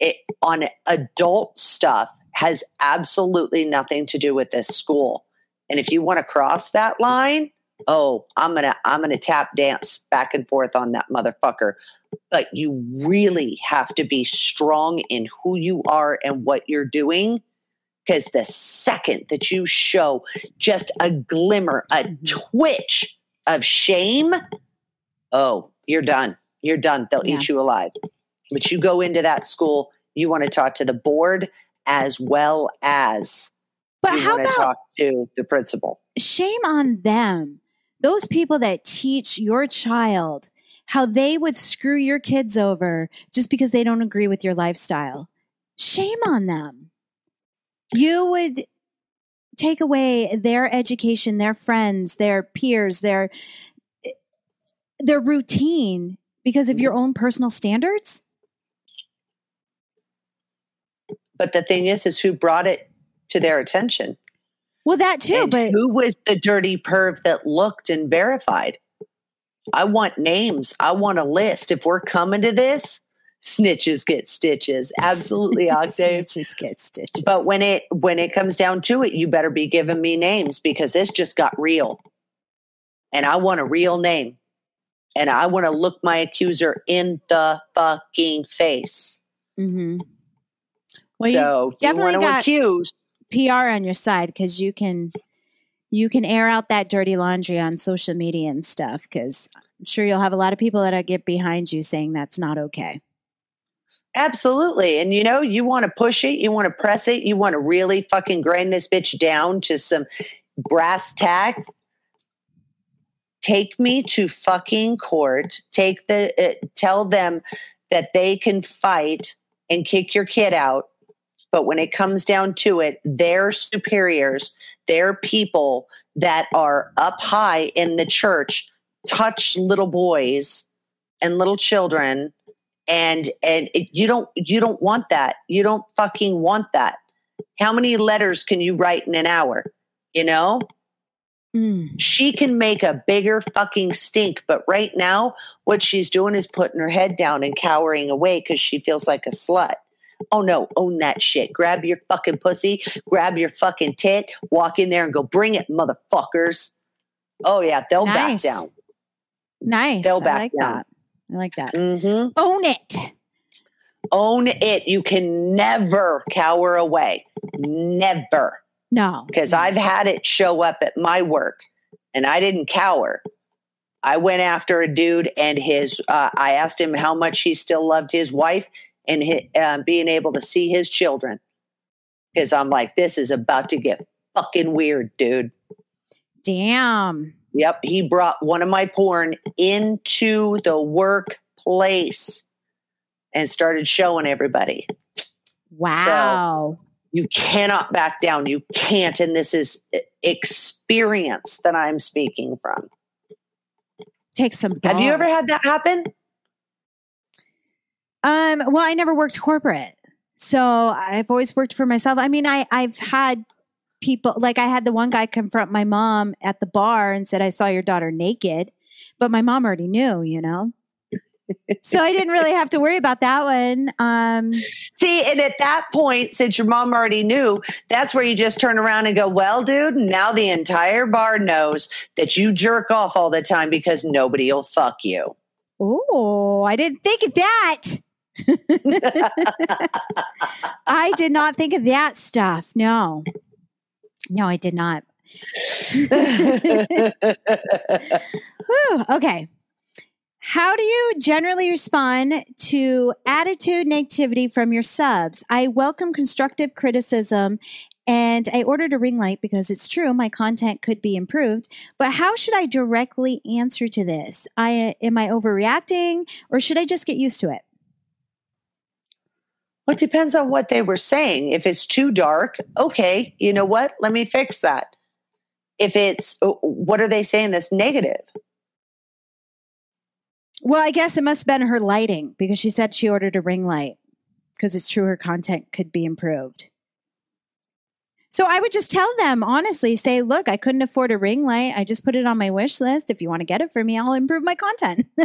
it on adult stuff has absolutely nothing to do with this school. And if you want to cross that line, oh, I'm gonna I'm gonna tap dance back and forth on that motherfucker. But you really have to be strong in who you are and what you're doing because the second that you show just a glimmer, a mm-hmm. twitch of shame, oh, you're done. You're done. They'll Yeah. eat you alive. But you go into that school, you want to talk to the board as well as but how about talk to the principal. shame on them. Those people that teach your child how they would screw your kids over just because they don't agree with your lifestyle. Shame on them. You would take away their education, their friends, their peers, their their routine because of your own personal standards. But the thing is, is who brought it to their attention? Well, that too, And but who was the dirty perv that looked and verified? I want names. I want a list. If we're coming to this, snitches get stitches. Absolutely, Octave. Snitches get stitches. But when it when it comes down to it, you better be giving me names because this just got real. And I want a real name. And I want to look my accuser in the fucking face. Mm-hmm. Well, you so definitely you got- accuse. PR on your side because you can you can air out that dirty laundry on social media and stuff. Because I'm sure you'll have a lot of people that get behind you saying that's not okay. Absolutely. And you know, you want to push it, you want to press it, you want to really fucking grind this bitch down to some brass tacks. Take me to fucking court. Take the uh, tell them that they can fight and kick your kid out. But when it comes down to it, their superiors, their people that are up high in the church touch little boys and little children and and it, you don't you don't want that. You don't fucking want that. How many letters can you write in an hour? You know? Mm. she can make a bigger fucking stink but right now what she's doing is putting her head down and cowering away because she feels like a slut. Oh no. Own that shit. Grab your fucking pussy. Grab your fucking tit. Walk in there and go bring it motherfuckers. Oh yeah. They'll Nice. back down. Nice. They'll back like down. that. I like that. Mm-hmm. Own it. own it you can never cower away never No. because I've had it show up at my work and I didn't cower. I went after a dude and his, uh, I asked him how much he still loved his wife and hi uh, being able to see his children. Because I'm like, this is about to get fucking weird, dude. Damn. Yep. He brought one of my porn into the workplace and started showing everybody. Wow. You cannot back down. You can't. And this is experience that I'm speaking from. Take some. Have you ever had that happen? Um, well, I never worked corporate. So I've always worked for myself. I mean, I, I've had people like I had the one guy confront my mom at the bar and said, I saw your daughter naked, but my mom already knew, you know? so I didn't really have to worry about that one. Um, See, and at that point, since your mom already knew, that's where you just turn around and go, Well, dude, now the entire bar knows that you jerk off all the time because nobody will fuck you. oh, I didn't think of that. I did not think of that stuff. No, no, I did not. Whew, okay. How do you generally respond to attitude negativity from your subs? I welcome constructive criticism and I ordered a ring light because it's true my content could be improved, but how should I directly answer to this? I am I overreacting or should I just get used to it? Well, it depends on what they were saying. If it's too dark, okay, you know what? Let me fix that. If it's, uh, what are they saying that's negative? Well, I guess it must have been her lighting because she said she ordered a ring light because it's true her content could be improved. So I would just tell them honestly, say, look, I couldn't afford a ring light. I just put it on my wish list. If you want to get it for me, I'll improve my content.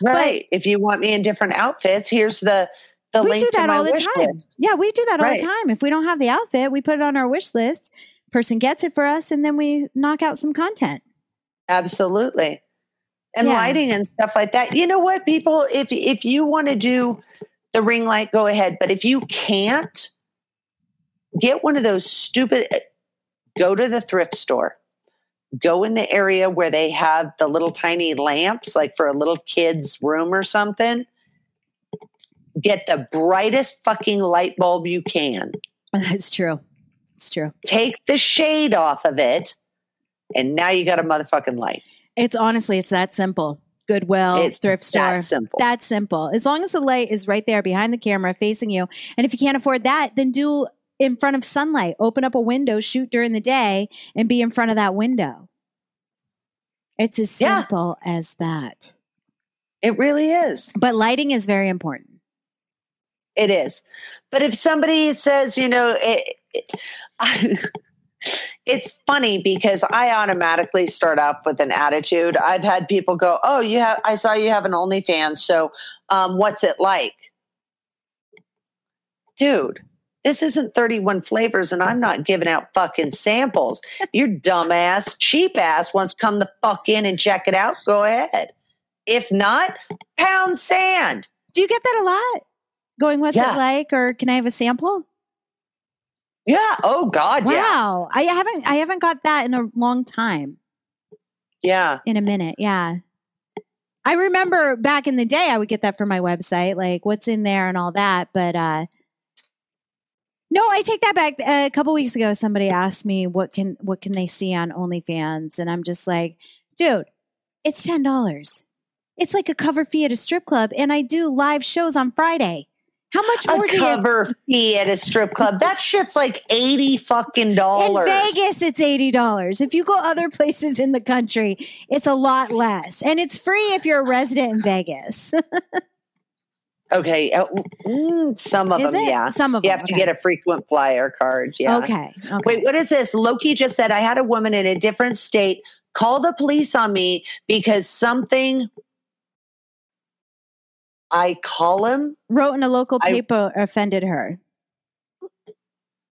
Right. if you want me in different outfits, here's the, the we link do that all the time. list. Yeah, we do that all the time. If we don't have the outfit, we put it on our wish list. Person gets it for us, and then we knock out some content. Absolutely. And Yeah. lighting and stuff like that. You know what, people, if if you want to do the ring light, go ahead. But if you can't, get one of those stupid eh, go to the thrift store. Go in the area where they have the little tiny lamps, like for a little kid's room or something. Get the brightest fucking light bulb you can. That's true. It's true. Take the shade off of it, and now you got a motherfucking light. It's honestly, it's that simple. Goodwill, It's thrift store. that simple. That simple. As long as the light is right there behind the camera facing you. And if you can't afford that, then do in front of sunlight. Open up a window, shoot during the day, and be in front of that window. It's as Yeah. simple as that. It really is. But lighting is very important. It is. But if somebody says, you know, it, it- it's funny because I automatically start off with an attitude. I've had people go, "Oh, you have I saw you have an OnlyFans. So, um, what's it like?" Dude, this isn't 31 flavors and I'm not giving out fucking samples. Your dumbass, cheap ass wants to come the fuck in and check it out. Go ahead. If not, pound sand. Do you get that a lot? Going, what's Yeah. it like? Or can I have a sample? Yeah. Oh God. Yeah. Wow. I haven't I haven't got that in a long time. Yeah. In a minute, yeah. I remember back in the day I would get that from my website, like what's in there and all that. But uh no, I take that back. a couple weeks ago, somebody asked me what can what can they see on OnlyFans, and I'm just like, dude, it's ten dollars. It's like a cover fee at a strip club, and I do live shows on Friday. How much more A do you? cover fee at a strip club. That shit's like 80 fucking dollars. In. Vegas, it's eighty dollars. If you go other places in the country, it's a lot less, and it's free if you're a resident in Vegas. Okay. uh, mm, some of Is them, it? yeah. Some of them. You them. have to okay. get a frequent flyer card. Yeah. Okay. Okay. Wait, what is this? Loki just said I had a woman in a different state call the police on me because something I call him. Wrote in a local I- paper offended her.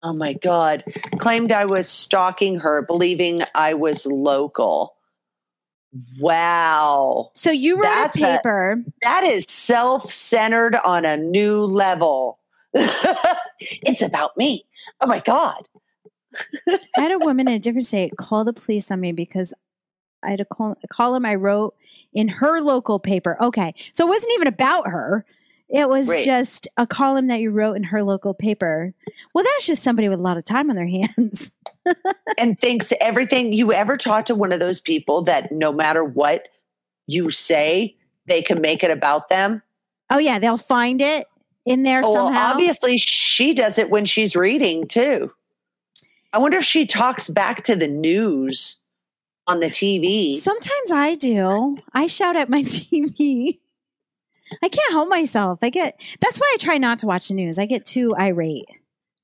Oh my God. Claimed I was stalking her, believing I was local. Wow. So you wrote That's a a- paper. That is self centered on a new level. it's about me. Oh my God. I had a woman in a different state call the police on me because I had a call, a column I wrote in her local paper. Okay. So it wasn't even about her. It was Right. just a column that you wrote in her local paper. Well, that's just somebody with a lot of time on their hands. and thinks everything you ever talk to one of those people that no matter what you say, they can make it about them. Oh, yeah. They'll find it in there Oh, well, somehow. obviously, she does it when she's reading too. I wonder if she talks back to the news on the TV. Sometimes I do. I shout at my TV. I can't help myself. I get that's why I try not to watch the news. I get too irate.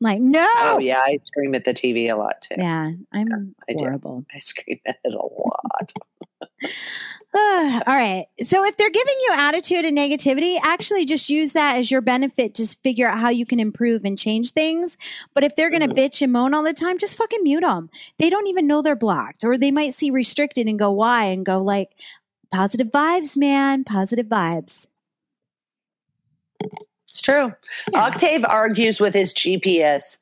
I'm like, no. oh, yeah, I scream at the TV a lot too. Yeah, I'm I do. horrible. I scream at it a lot. Ah, all right. So if they're giving you attitude and negativity, actually just use that as your benefit. Just figure out how you can improve and change things. But if they're going to Mhm. bitch and moan all the time, just fucking mute them. They don't even know they're blocked, or they might see restricted and go why and go like positive vibes, man, positive vibes. It's true. Yeah. Octave argues with his GPS.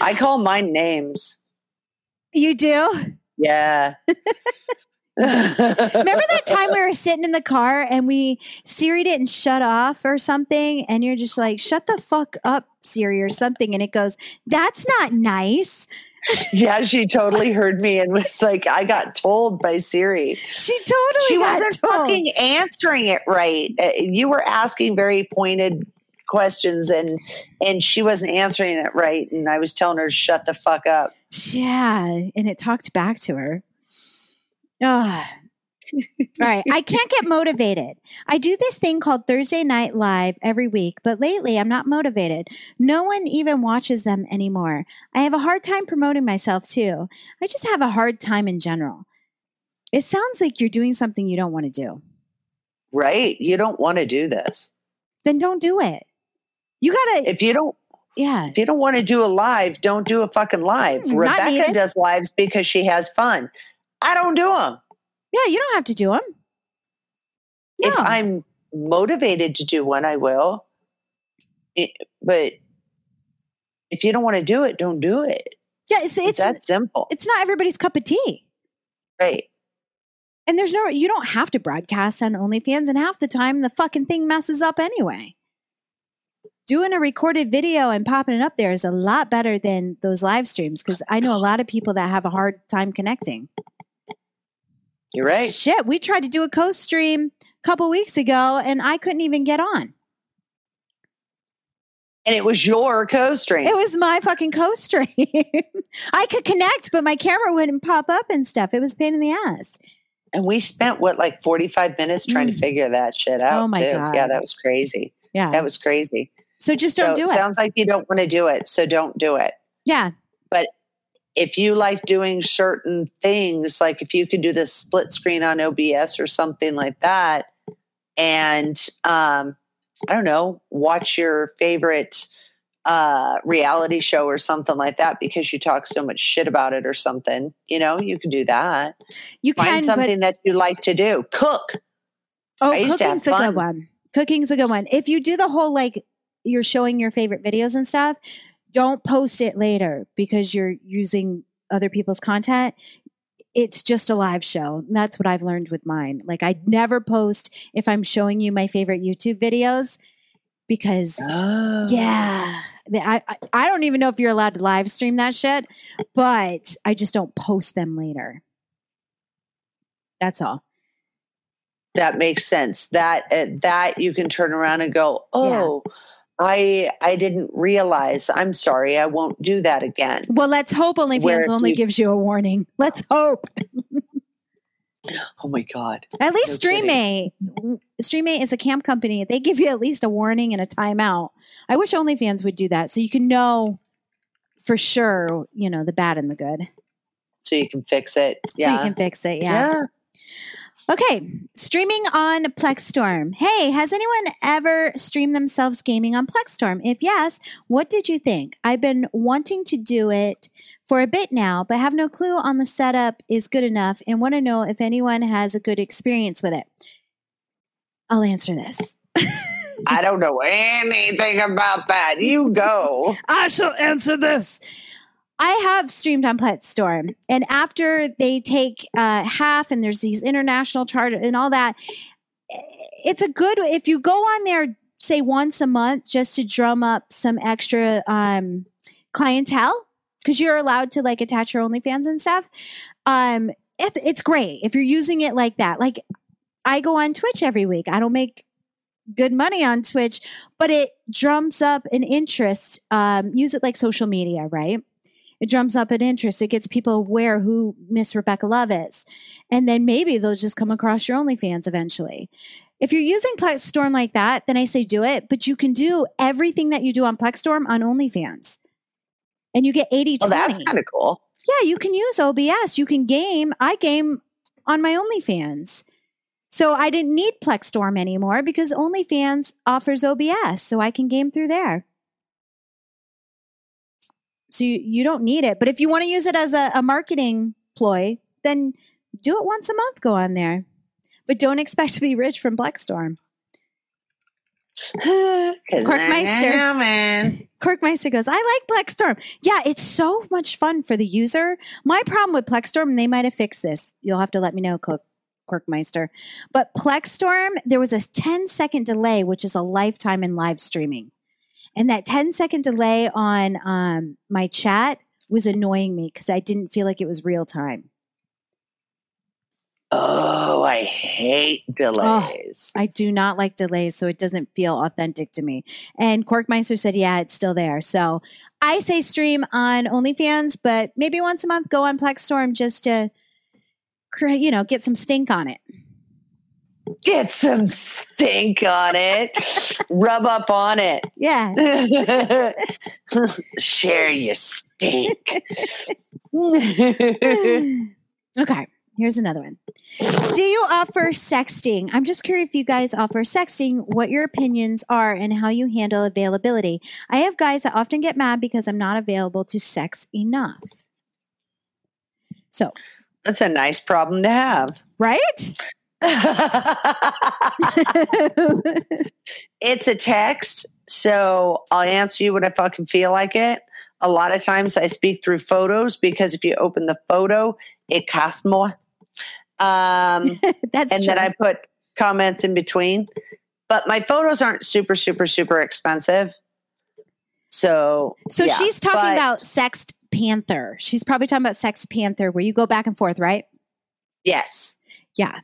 I call mine names. You do. Yeah. Remember that time we were sitting in the car and we Siri'd it and shut off or something, and you're just like, "Shut the fuck up, Siri," or something, and it goes, "That's not nice." yeah, she totally heard me and was like, I got told by Siri. She totally She wasn't told. fucking answering it right. Uh, You were asking very pointed questions and and she wasn't answering it right and I was telling her to shut the fuck up. Yeah, and it talked back to her. Ugh. All right, I can't get motivated. I do this thing called Thursday Night Live every week, but lately I'm not motivated. No one even watches them anymore. I have a hard time promoting myself too. I just have a hard time in general. It sounds like you're doing something you don't want to do. Right? You don't want to do this. Then don't do it. You gotta, If you don't yeah. if you don't want to do a live, don't do a fucking live. Mm, not Rebecca needed. does lives because she has fun. I don't do them. Yeah, you don't have to do them. No. If I'm motivated to do one, I will. It- but if you don't want to do it, don't do it. yeah, it's, It's it's, that simple. it's not everybody's cup of tea. Right. And there's no, you don't have to broadcast on OnlyFans, and half the time the fucking thing messes up anyway. Doing a recorded video and popping it up there is a lot better than those live streams because I know a lot of people that have a hard time connecting. You're right. Shit, we tried to do a co stream a couple weeks ago and I couldn't even get on. And it was your co-stream. It was my fucking co stream. I could connect, but my camera wouldn't pop up and stuff. It was a pain in the ass. and we spent what like 45 minutes trying Mm. to figure that shit out. Oh, my too. God. Yeah, that was crazy. Yeah. That was crazy. So just don't so do it sounds like you don't want to do it, so don't do it. yeah. But if you like doing certain things, like if you can do the split screen on OBS or something like that, and um, I don't know, watch your favorite uh, reality show or something like that because you talk so much shit about it or something. You know, you can do that. You Find can, something that you like to do. Cook. oh, I used to have cooking's a good one. Cooking's a good one. If you do the whole like you're showing your favorite videos and stuff, don't post it later because you're using other people's content. It's just a live show. That's what I've learned with mine. Like I'd never post if I'm showing you my favorite YouTube videos because Oh. Yeah. I, I I don't even know if you're allowed to live stream that shit, but I just don't post them later. That's all. that makes sense. That uh, that you can turn around and go, oh, I I didn't realize. I'm sorry. I won't do that again. Well, let's hope OnlyFans only you- gives you a warning. Let's hope. Oh my god. At least No kidding. Streamate, Streamate is a camp company. They give you at least a warning and a timeout. I wish OnlyFans would do that so you can know for sure, you know, the bad and the good. So you can fix it. So Yeah. you can fix it. yeah. Okay, streaming on Plexstorm. Hey, has anyone ever streamed themselves gaming on Plexstorm? If yes, what did you think? I've been wanting to do it for a bit now, but have no clue on the setup is good enough and want to know if anyone has a good experience with it. I'll answer this. I don't know anything about that. You go. I shall answer this. I have streamed on Plexstorm, and after they take uh, half, and there's these international charter and all that, it's a good if you go on there, say once a month, just to drum up some extra um, clientele, because you're allowed to like attach your OnlyFans and stuff. Um, it, it's great if you're using it like that. Like I go on Twitch every week. I don't make good money on Twitch, but it drums up an interest. Um, use it like social media, right? It drums up an interest. It gets people aware who Miss Rebecca Love is. And then maybe they'll just come across your OnlyFans eventually. If you're using Plexstorm like that, then I say do it, but you can do everything that you do on Plexstorm on OnlyFans. And you get 80 Well, 20. that's kind of cool. Yeah, you can use OBS. You can game. I game on my OnlyFans. So I didn't need Plexstorm anymore because OnlyFans offers OBS, so I can game through there. So you, you don't need it. But if you want to use it as a, a marketing ploy, then do it once a month, go on there. But don't expect to be rich from Plexstorm. Man. Corkmeister goes, I like Plexstorm. Yeah, it's so much fun for the user. My problem with Plexstorm, and they might have fixed this. You'll have to let me know, Cork, Corkmeister. But Plexstorm, there was a 10 second delay, which is a lifetime in live streaming. And that 10 second delay on um, my chat was annoying me because I didn't feel like it was real time. Oh, I hate delays. I do not like delays, so it doesn't feel authentic to me. And Corkmeister said, yeah, it's still there. So I say stream on OnlyFans, but maybe once a month go on Plexstorm just to create, you know, get some stink on it. Get some stink on it. Rub up on it. Yeah. Share your stink. okay. Here's another one. Do you offer sexting? I'm just curious if you guys offer sexting, what your opinions are, and how you handle availability. I have guys that often get mad because I'm not available to sex enough. So, That's a nice problem to have. right? it's a text, so I'll answer you when I fucking feel like it. A lot of times I speak through photos because if you open the photo, it costs more. Um, That's and true. then I put comments in between. But my photos aren't super, super, super expensive. So, so yeah, she's talking but- about Sext Panther. She's probably talking about Sex Panther, where you go back and forth, right? yes. Yeah.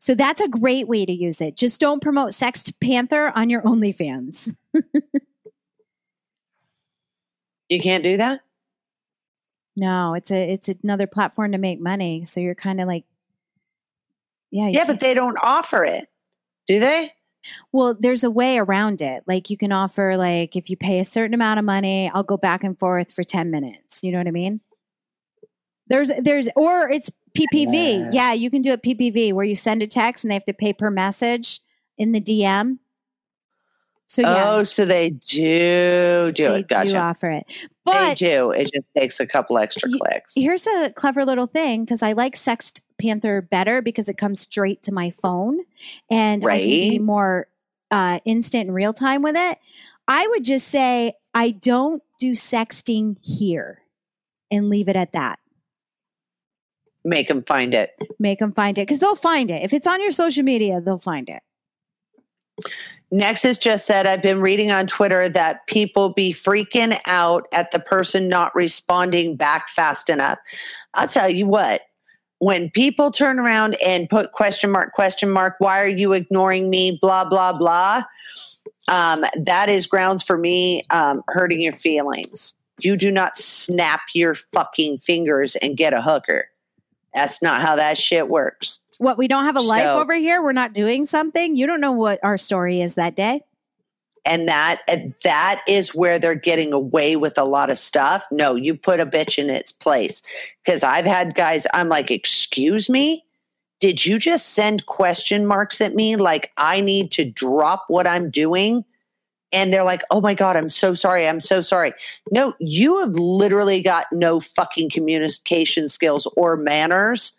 So that's a great way to use it. Just don't promote Sext Panther on your OnlyFans. You can't do that? No, it's a it's another platform to make money. So you're kind of like, yeah, Yeah, can't- but they don't offer it. Do they? well, there's a way around it. Like you can offer like if you pay a certain amount of money, I'll go back and forth for ten minutes. You know what I mean? There's there's or it's PPV. Yeah, you can do it PPV where you send a text and they have to pay per message in the DM. So yeah, Oh, so they do do they it. Gotcha. do offer it. but they do. It just takes a couple extra clicks. here's a clever little thing because I like Sext Panther better because it comes straight to my phone and I can be more uh, instant and real time with it. I would just say I don't do sexting here and leave it at that. Make them find it. Make them find it because they'll find it. If it's on your social media, they'll find it. Nexus just said, I've been reading on Twitter that people be freaking out at the person not responding back fast enough. I'll tell you what, when people turn around and put question mark, question mark, why are you ignoring me, blah, blah, blah, um, that is grounds for me um, hurting your feelings. You do not snap your fucking fingers and get a hooker. That's not how that shit works. What we don't have a life So- over here. We're not doing something. You don't know what our story is that day. and that that is where they're getting away with a lot of stuff no you put a bitch in its place because i've had guys i'm like excuse me did you just send question marks at me like i need to drop what i'm doing and they're like oh my god i'm so sorry i'm so sorry no you have literally got no fucking communication skills or manners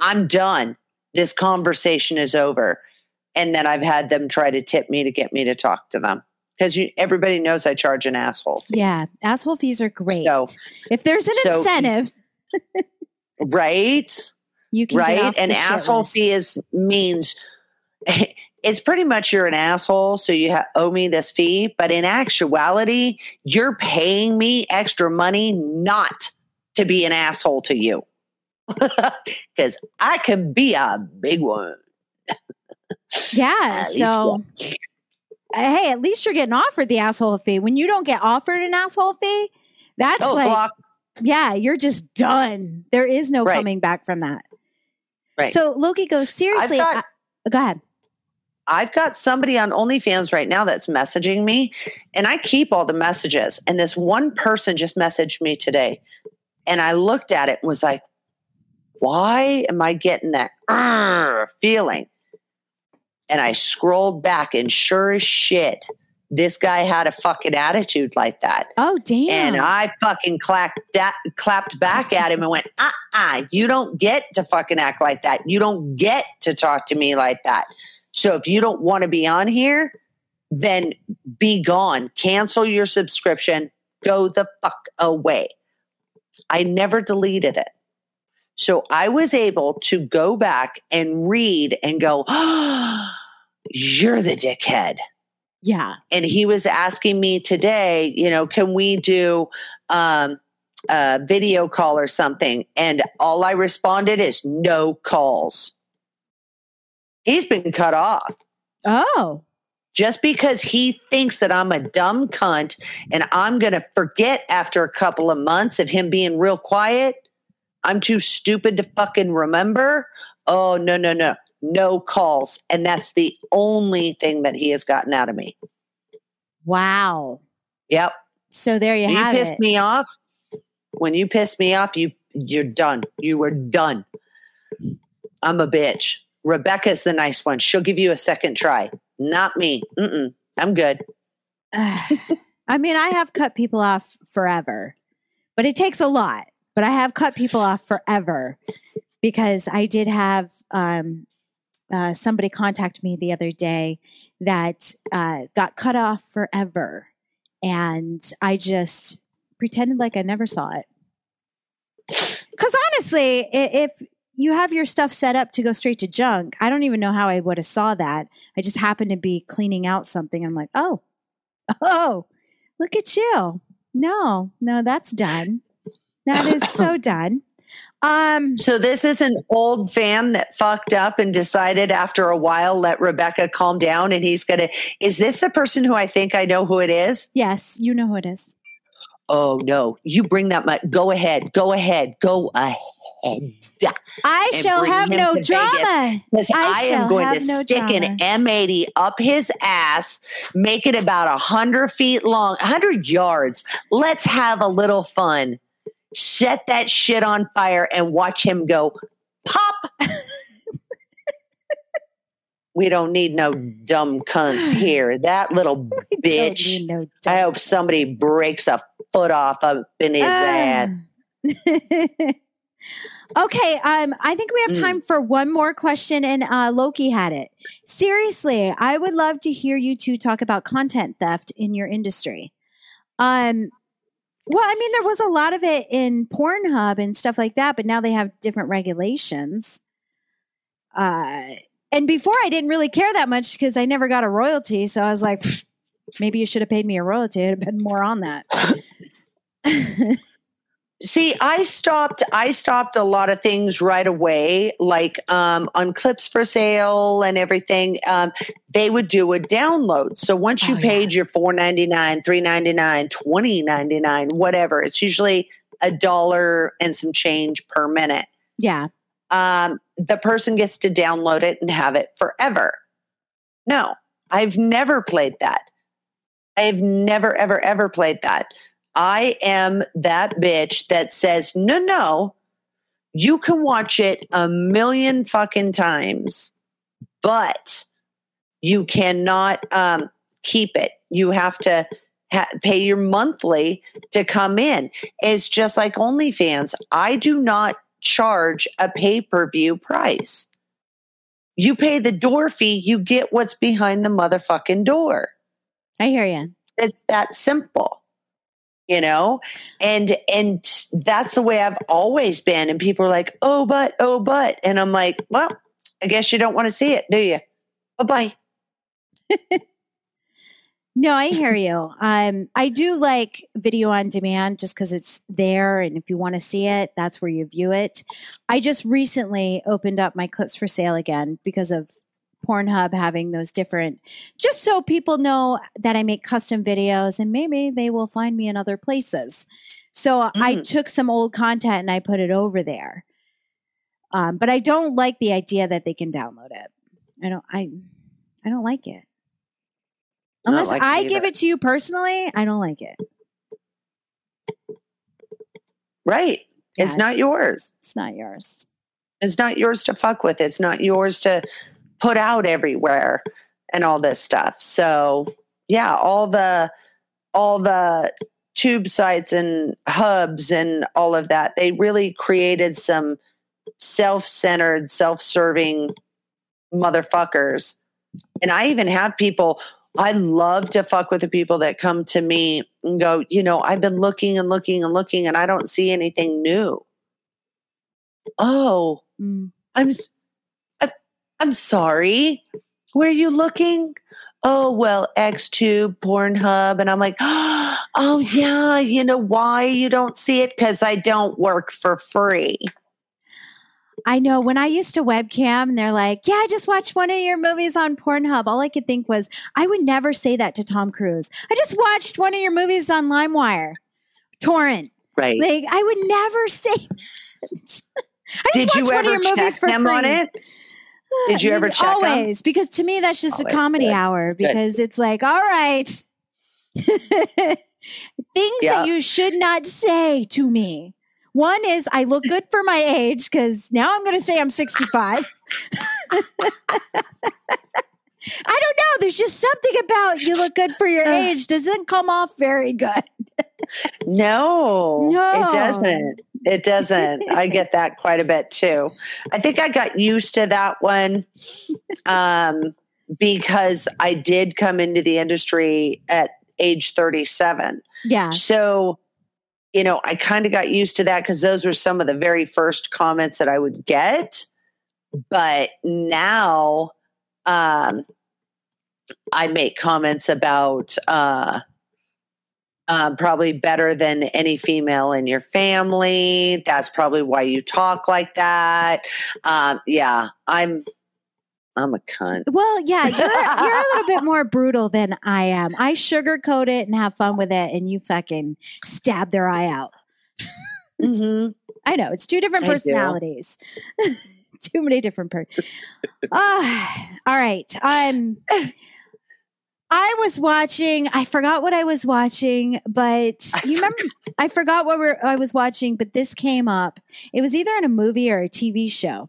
i'm done this conversation is over and then I've had them try to tip me to get me to talk to them because everybody knows I charge an asshole. fee, Yeah, asshole fees are great. So- if there's an so- incentive, right? you can Right? An asshole list. fee is means it's pretty much you're an asshole, so you ha- owe me this fee. But in actuality, you're paying me extra money not to be an asshole to you because I can be a big one. Yeah. So, hey, at least you're getting offered the asshole fee. When you don't get offered an asshole fee, that's Oh, like, block. yeah, you're just done. There is no Right. coming back from that. Right. So Loki goes, seriously, got- I- go ahead. I've got somebody on OnlyFans right now that's messaging me, and I keep all the messages. And this one person just messaged me today, and I looked at it and was like, why am I getting that "Arr" feeling? And I scrolled back, and sure as shit, this guy had a fucking attitude like that. Oh, damn. And I fucking clapped, clapped back at him and went, uh uh, you don't get to fucking act like that. You don't get to talk to me like that. So if you don't want to be on here, then be gone. Cancel your subscription. Go the fuck away. I never deleted it. So I was able to go back and read and go, oh, you're the dickhead yeah. and he was asking me today, you know, can we do um, a video call or something? And all I responded is no calls. He's been cut off Oh, just because he thinks that I'm a dumb cunt and I'm going to forget after a couple of months of him being real quiet. I'm too stupid to fucking remember. Oh, no, no, no. No calls. And that's the only thing that he has gotten out of me. wow. Yep. So there you you have pissed it. me off when you pissed me off you you're done you were done i'm a bitch rebecca's the nice one she'll give you a second try not me Mm-mm. i'm good I mean, I have cut people off forever, but it takes a lot. But I have cut people off forever because I did have um, uh, somebody contact me the other day that uh, got cut off forever. And I just pretended like I never saw it. Because honestly, if you have your stuff set up to go straight to junk, I don't even know how I would have saw that. I just happened to be cleaning out something. I'm like, oh, oh, look at you. No, no, that's done. That is so done. Um, so this is an old fan that fucked up and decided after a while let rebecca calm down and he's gonna is this the person who i think i know who it is yes, you know who it is. oh no you bring that much go ahead go ahead go ahead I And shall have no Vegas. drama. Because I I, shall am going have to no stick drama. an M80 up his ass, make it about a hundred feet long, hundred yards. Let's have a little fun. set that shit on fire and watch him go pop. we don't need no dumb cunts here. That little bitch. No I hope somebody breaks a foot off up in his ah. ass. okay, um, I think we have Mm. time for one more question, and uh, Loki had it. Seriously, I would love to hear you two talk about content theft in your industry. Um, well, I mean, there was a lot of it in Pornhub and stuff like that, but now they have different regulations. Uh, and before I didn't really care that much because I never got a royalty, so I was like, maybe you should have paid me a royalty. It'd have been more on that. See, I stopped I stopped a lot of things right away, like um on clips for sale and everything. Um, they would do a download. So once you Oh, yeah. paid your four ninety nine, three ninety nine, twenty ninety nine, whatever, it's usually a dollar and some change per minute. yeah. Um, the person gets to download it and have it forever. No, I've never played that. I've never, ever, ever played that. I am that bitch that says, no, no, you can watch it a million fucking times, but you cannot um, keep it. You have to ha- pay your monthly to come in. It's just like OnlyFans. I do not charge a pay per view price. You pay the door fee, you get what's behind the motherfucking door. I hear you. It's that simple. You know? And and that's the way I've always been. And people are like, oh but, oh but. And I'm like, well, I guess you don't want to see it, do you? Bye bye. No, I hear you. Um, I do like video on demand just because it's there, and if you want to see it, that's where you view it. I just recently opened up my clips for sale again because of Pornhub having those different, just so people know that I make custom videos, and maybe they will find me in other places. So I Mm. took some old content and I put it over there. Um, but I don't like the idea that they can download it. I don't. I I don't like it. Unless like I either. give it to you personally, I don't like it. Right. It's not yours. It's not yours. It's not yours to fuck with. It's not yours to put out everywhere and all this stuff. So yeah, all the all the tube sites and hubs and all of that, they really created some self-centered, self-serving motherfuckers. And I even have people I love to fuck with the people that come to me and go, you know, I've been looking and looking and looking and I don't see anything new. Oh, Mm. I'm I'm sorry. Where are you looking? Oh well, XTube, Pornhub, and I'm like, oh yeah. You know why you don't see it? Because I don't work for free. I know when I used to webcam and they're like, yeah, I just watched one of your movies on Pornhub. All I could think was, I would never say that to Tom Cruise. I just watched one of your movies on LimeWire, Torrent. Right? Like, I would never say that. I just Did watched you one of ever your movies check for them free. on it? Did you ever check? Always, because to me that's just Always, a comedy good. hour. Because it's like, all right, things Yeah. that you should not say to me. One is I look good for my age because now I'm going to say I'm 65. I don't know. There's just something about you look good for your uh. age doesn't come off very good. No, No. it doesn't. It doesn't. I get that quite a bit too. I think I got used to that one um, because I did come into the industry at age 37. Yeah. So, you know, I kind of got used to that because those were some of the very first comments that I would get. But now, um, I make comments about uh, uh, probably better than any female in your family. That's probably why you talk like that. Um, yeah, I'm. I'm a cunt. Well, yeah, you're you're a little bit more brutal than I am. I sugarcoat it and have fun with it, and you fucking stab their eye out. Mm-hmm. I know it's two different personalities. Too many different per. Ah, all right. I'm. Um, I was watching. I forgot what I was watching, but I you remember? I forgot what we're, I was watching, but this came up. It was either in a movie or a TV show.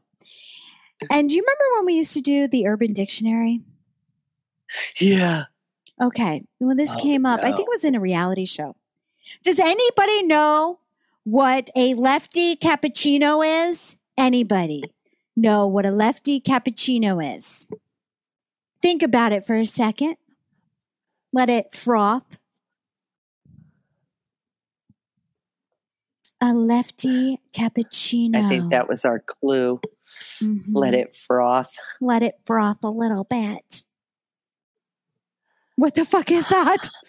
And do you remember when we used to do the Urban Dictionary? Yeah. Okay. When this Oh, came up, I think it was in a reality show. Does anybody know what a lefty cappuccino is? Anybody know what a lefty cappuccino is? Think about it for a second. Let it froth. A lefty cappuccino. I think that was our clue. Mhm. Let it froth. let it froth a little bit. What the fuck is that?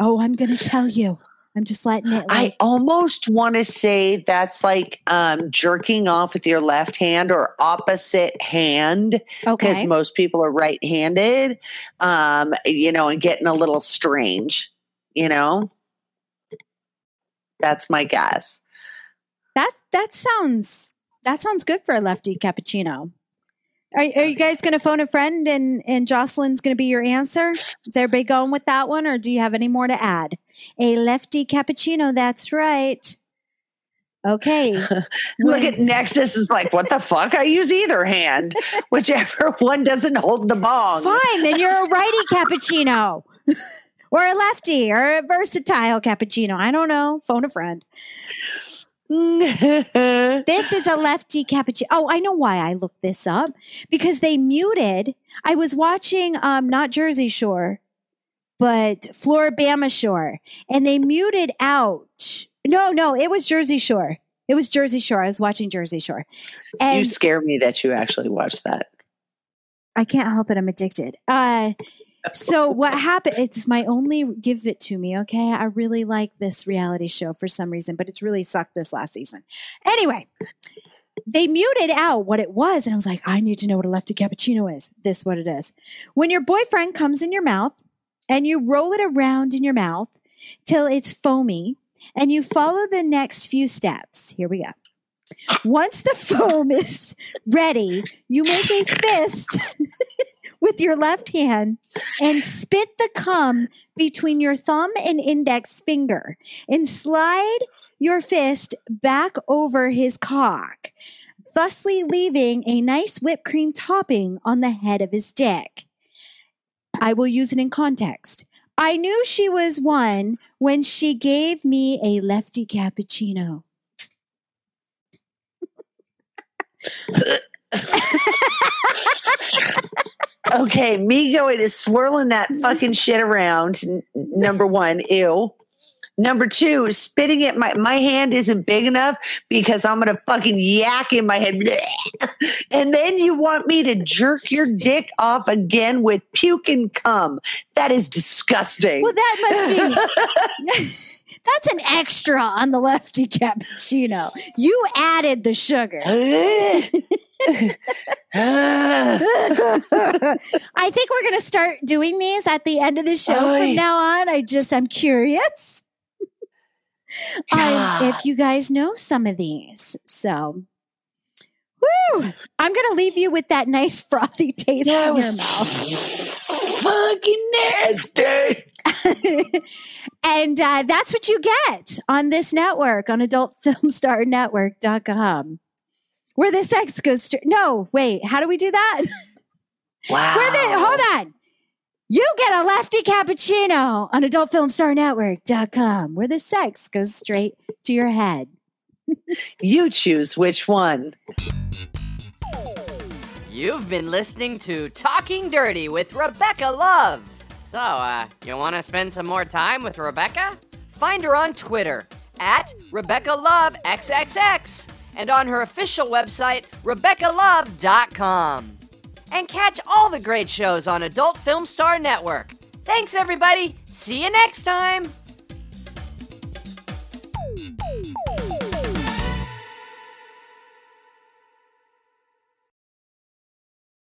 Oh, I'm going to tell you. I'm just letting it I almost want to say that's like um, jerking off with your left hand or opposite hand because okay. most people are right handed, um, you know, and getting a little strange, you know? That's my guess. That that sounds that sounds good for a lefty cappuccino. Are, are you guys going to phone a friend and and Jocelyn's going to be your answer? Is everybody going with that one, or do you have any more to add? A lefty cappuccino. That's right. Okay. Look at Nexus is like, what the fuck? I use either hand, whichever one doesn't hold the bong. Fine, then you're a righty cappuccino. or a lefty or a versatile cappuccino. I don't know. Phone a friend. This is a lefty cappuccino. Oh, I know why I looked this up. Because they muted. I was watching um not Jersey Shore, but Floribama Shore. And they muted out. No, no, it was Jersey Shore. It was Jersey Shore. I was watching Jersey Shore. you scare me that you actually watched that. I can't help it. I'm addicted. Uh, so what happened? It's my only give it to me. Okay. I really like this reality show for some reason, but it's really sucked this last season. Anyway, they muted out what it was. And I was like, I need to know what a lefty cappuccino is. This what it is. When your boyfriend comes in your mouth and you roll it around in your mouth till it's foamy and you follow the next few steps. Here we go. Once the foam is ready, you make a fist with your left hand and spit the cum between your thumb and index finger and slide your fist back over his cock, thusly leaving a nice whipped cream topping on the head of his dick. I will use it in context. I knew she was one when she gave me a lefty cappuccino. Okay, me going to swirling that fucking shit around. n- Number one, ew. Number two, spitting it. My my hand isn't big enough because I'm gonna fucking yak in my head. And then you want me to jerk your dick off again with puke and cum. That is disgusting. Well, that must be that's an extra on the lefty cappuccino. You added the sugar. I think we're going to start doing these at the end of the show Oy. from now on. I just, I'm curious um, if you guys know some of these. So, woo! I'm going to leave you with that nice frothy taste That in your mouth. fucking nasty. and uh, that's what you get on this network, on adultfilmstarnetwork.com. Where the sex goes straight. No, wait, how do we do that? Wow. Where the, hold on. You get a lefty cappuccino on adultfilmstarnetwork.com where the sex goes straight to your head. You choose which one. You've been listening to Talking Dirty with Rebecca Love. So, uh, you want to spend some more time with Rebecca? Find her on Twitter at Rebecca Love XXX and on her official website, RebeccaLove.com. And catch all the great shows on Adult Film Star Network. Thanks, everybody. See you next time.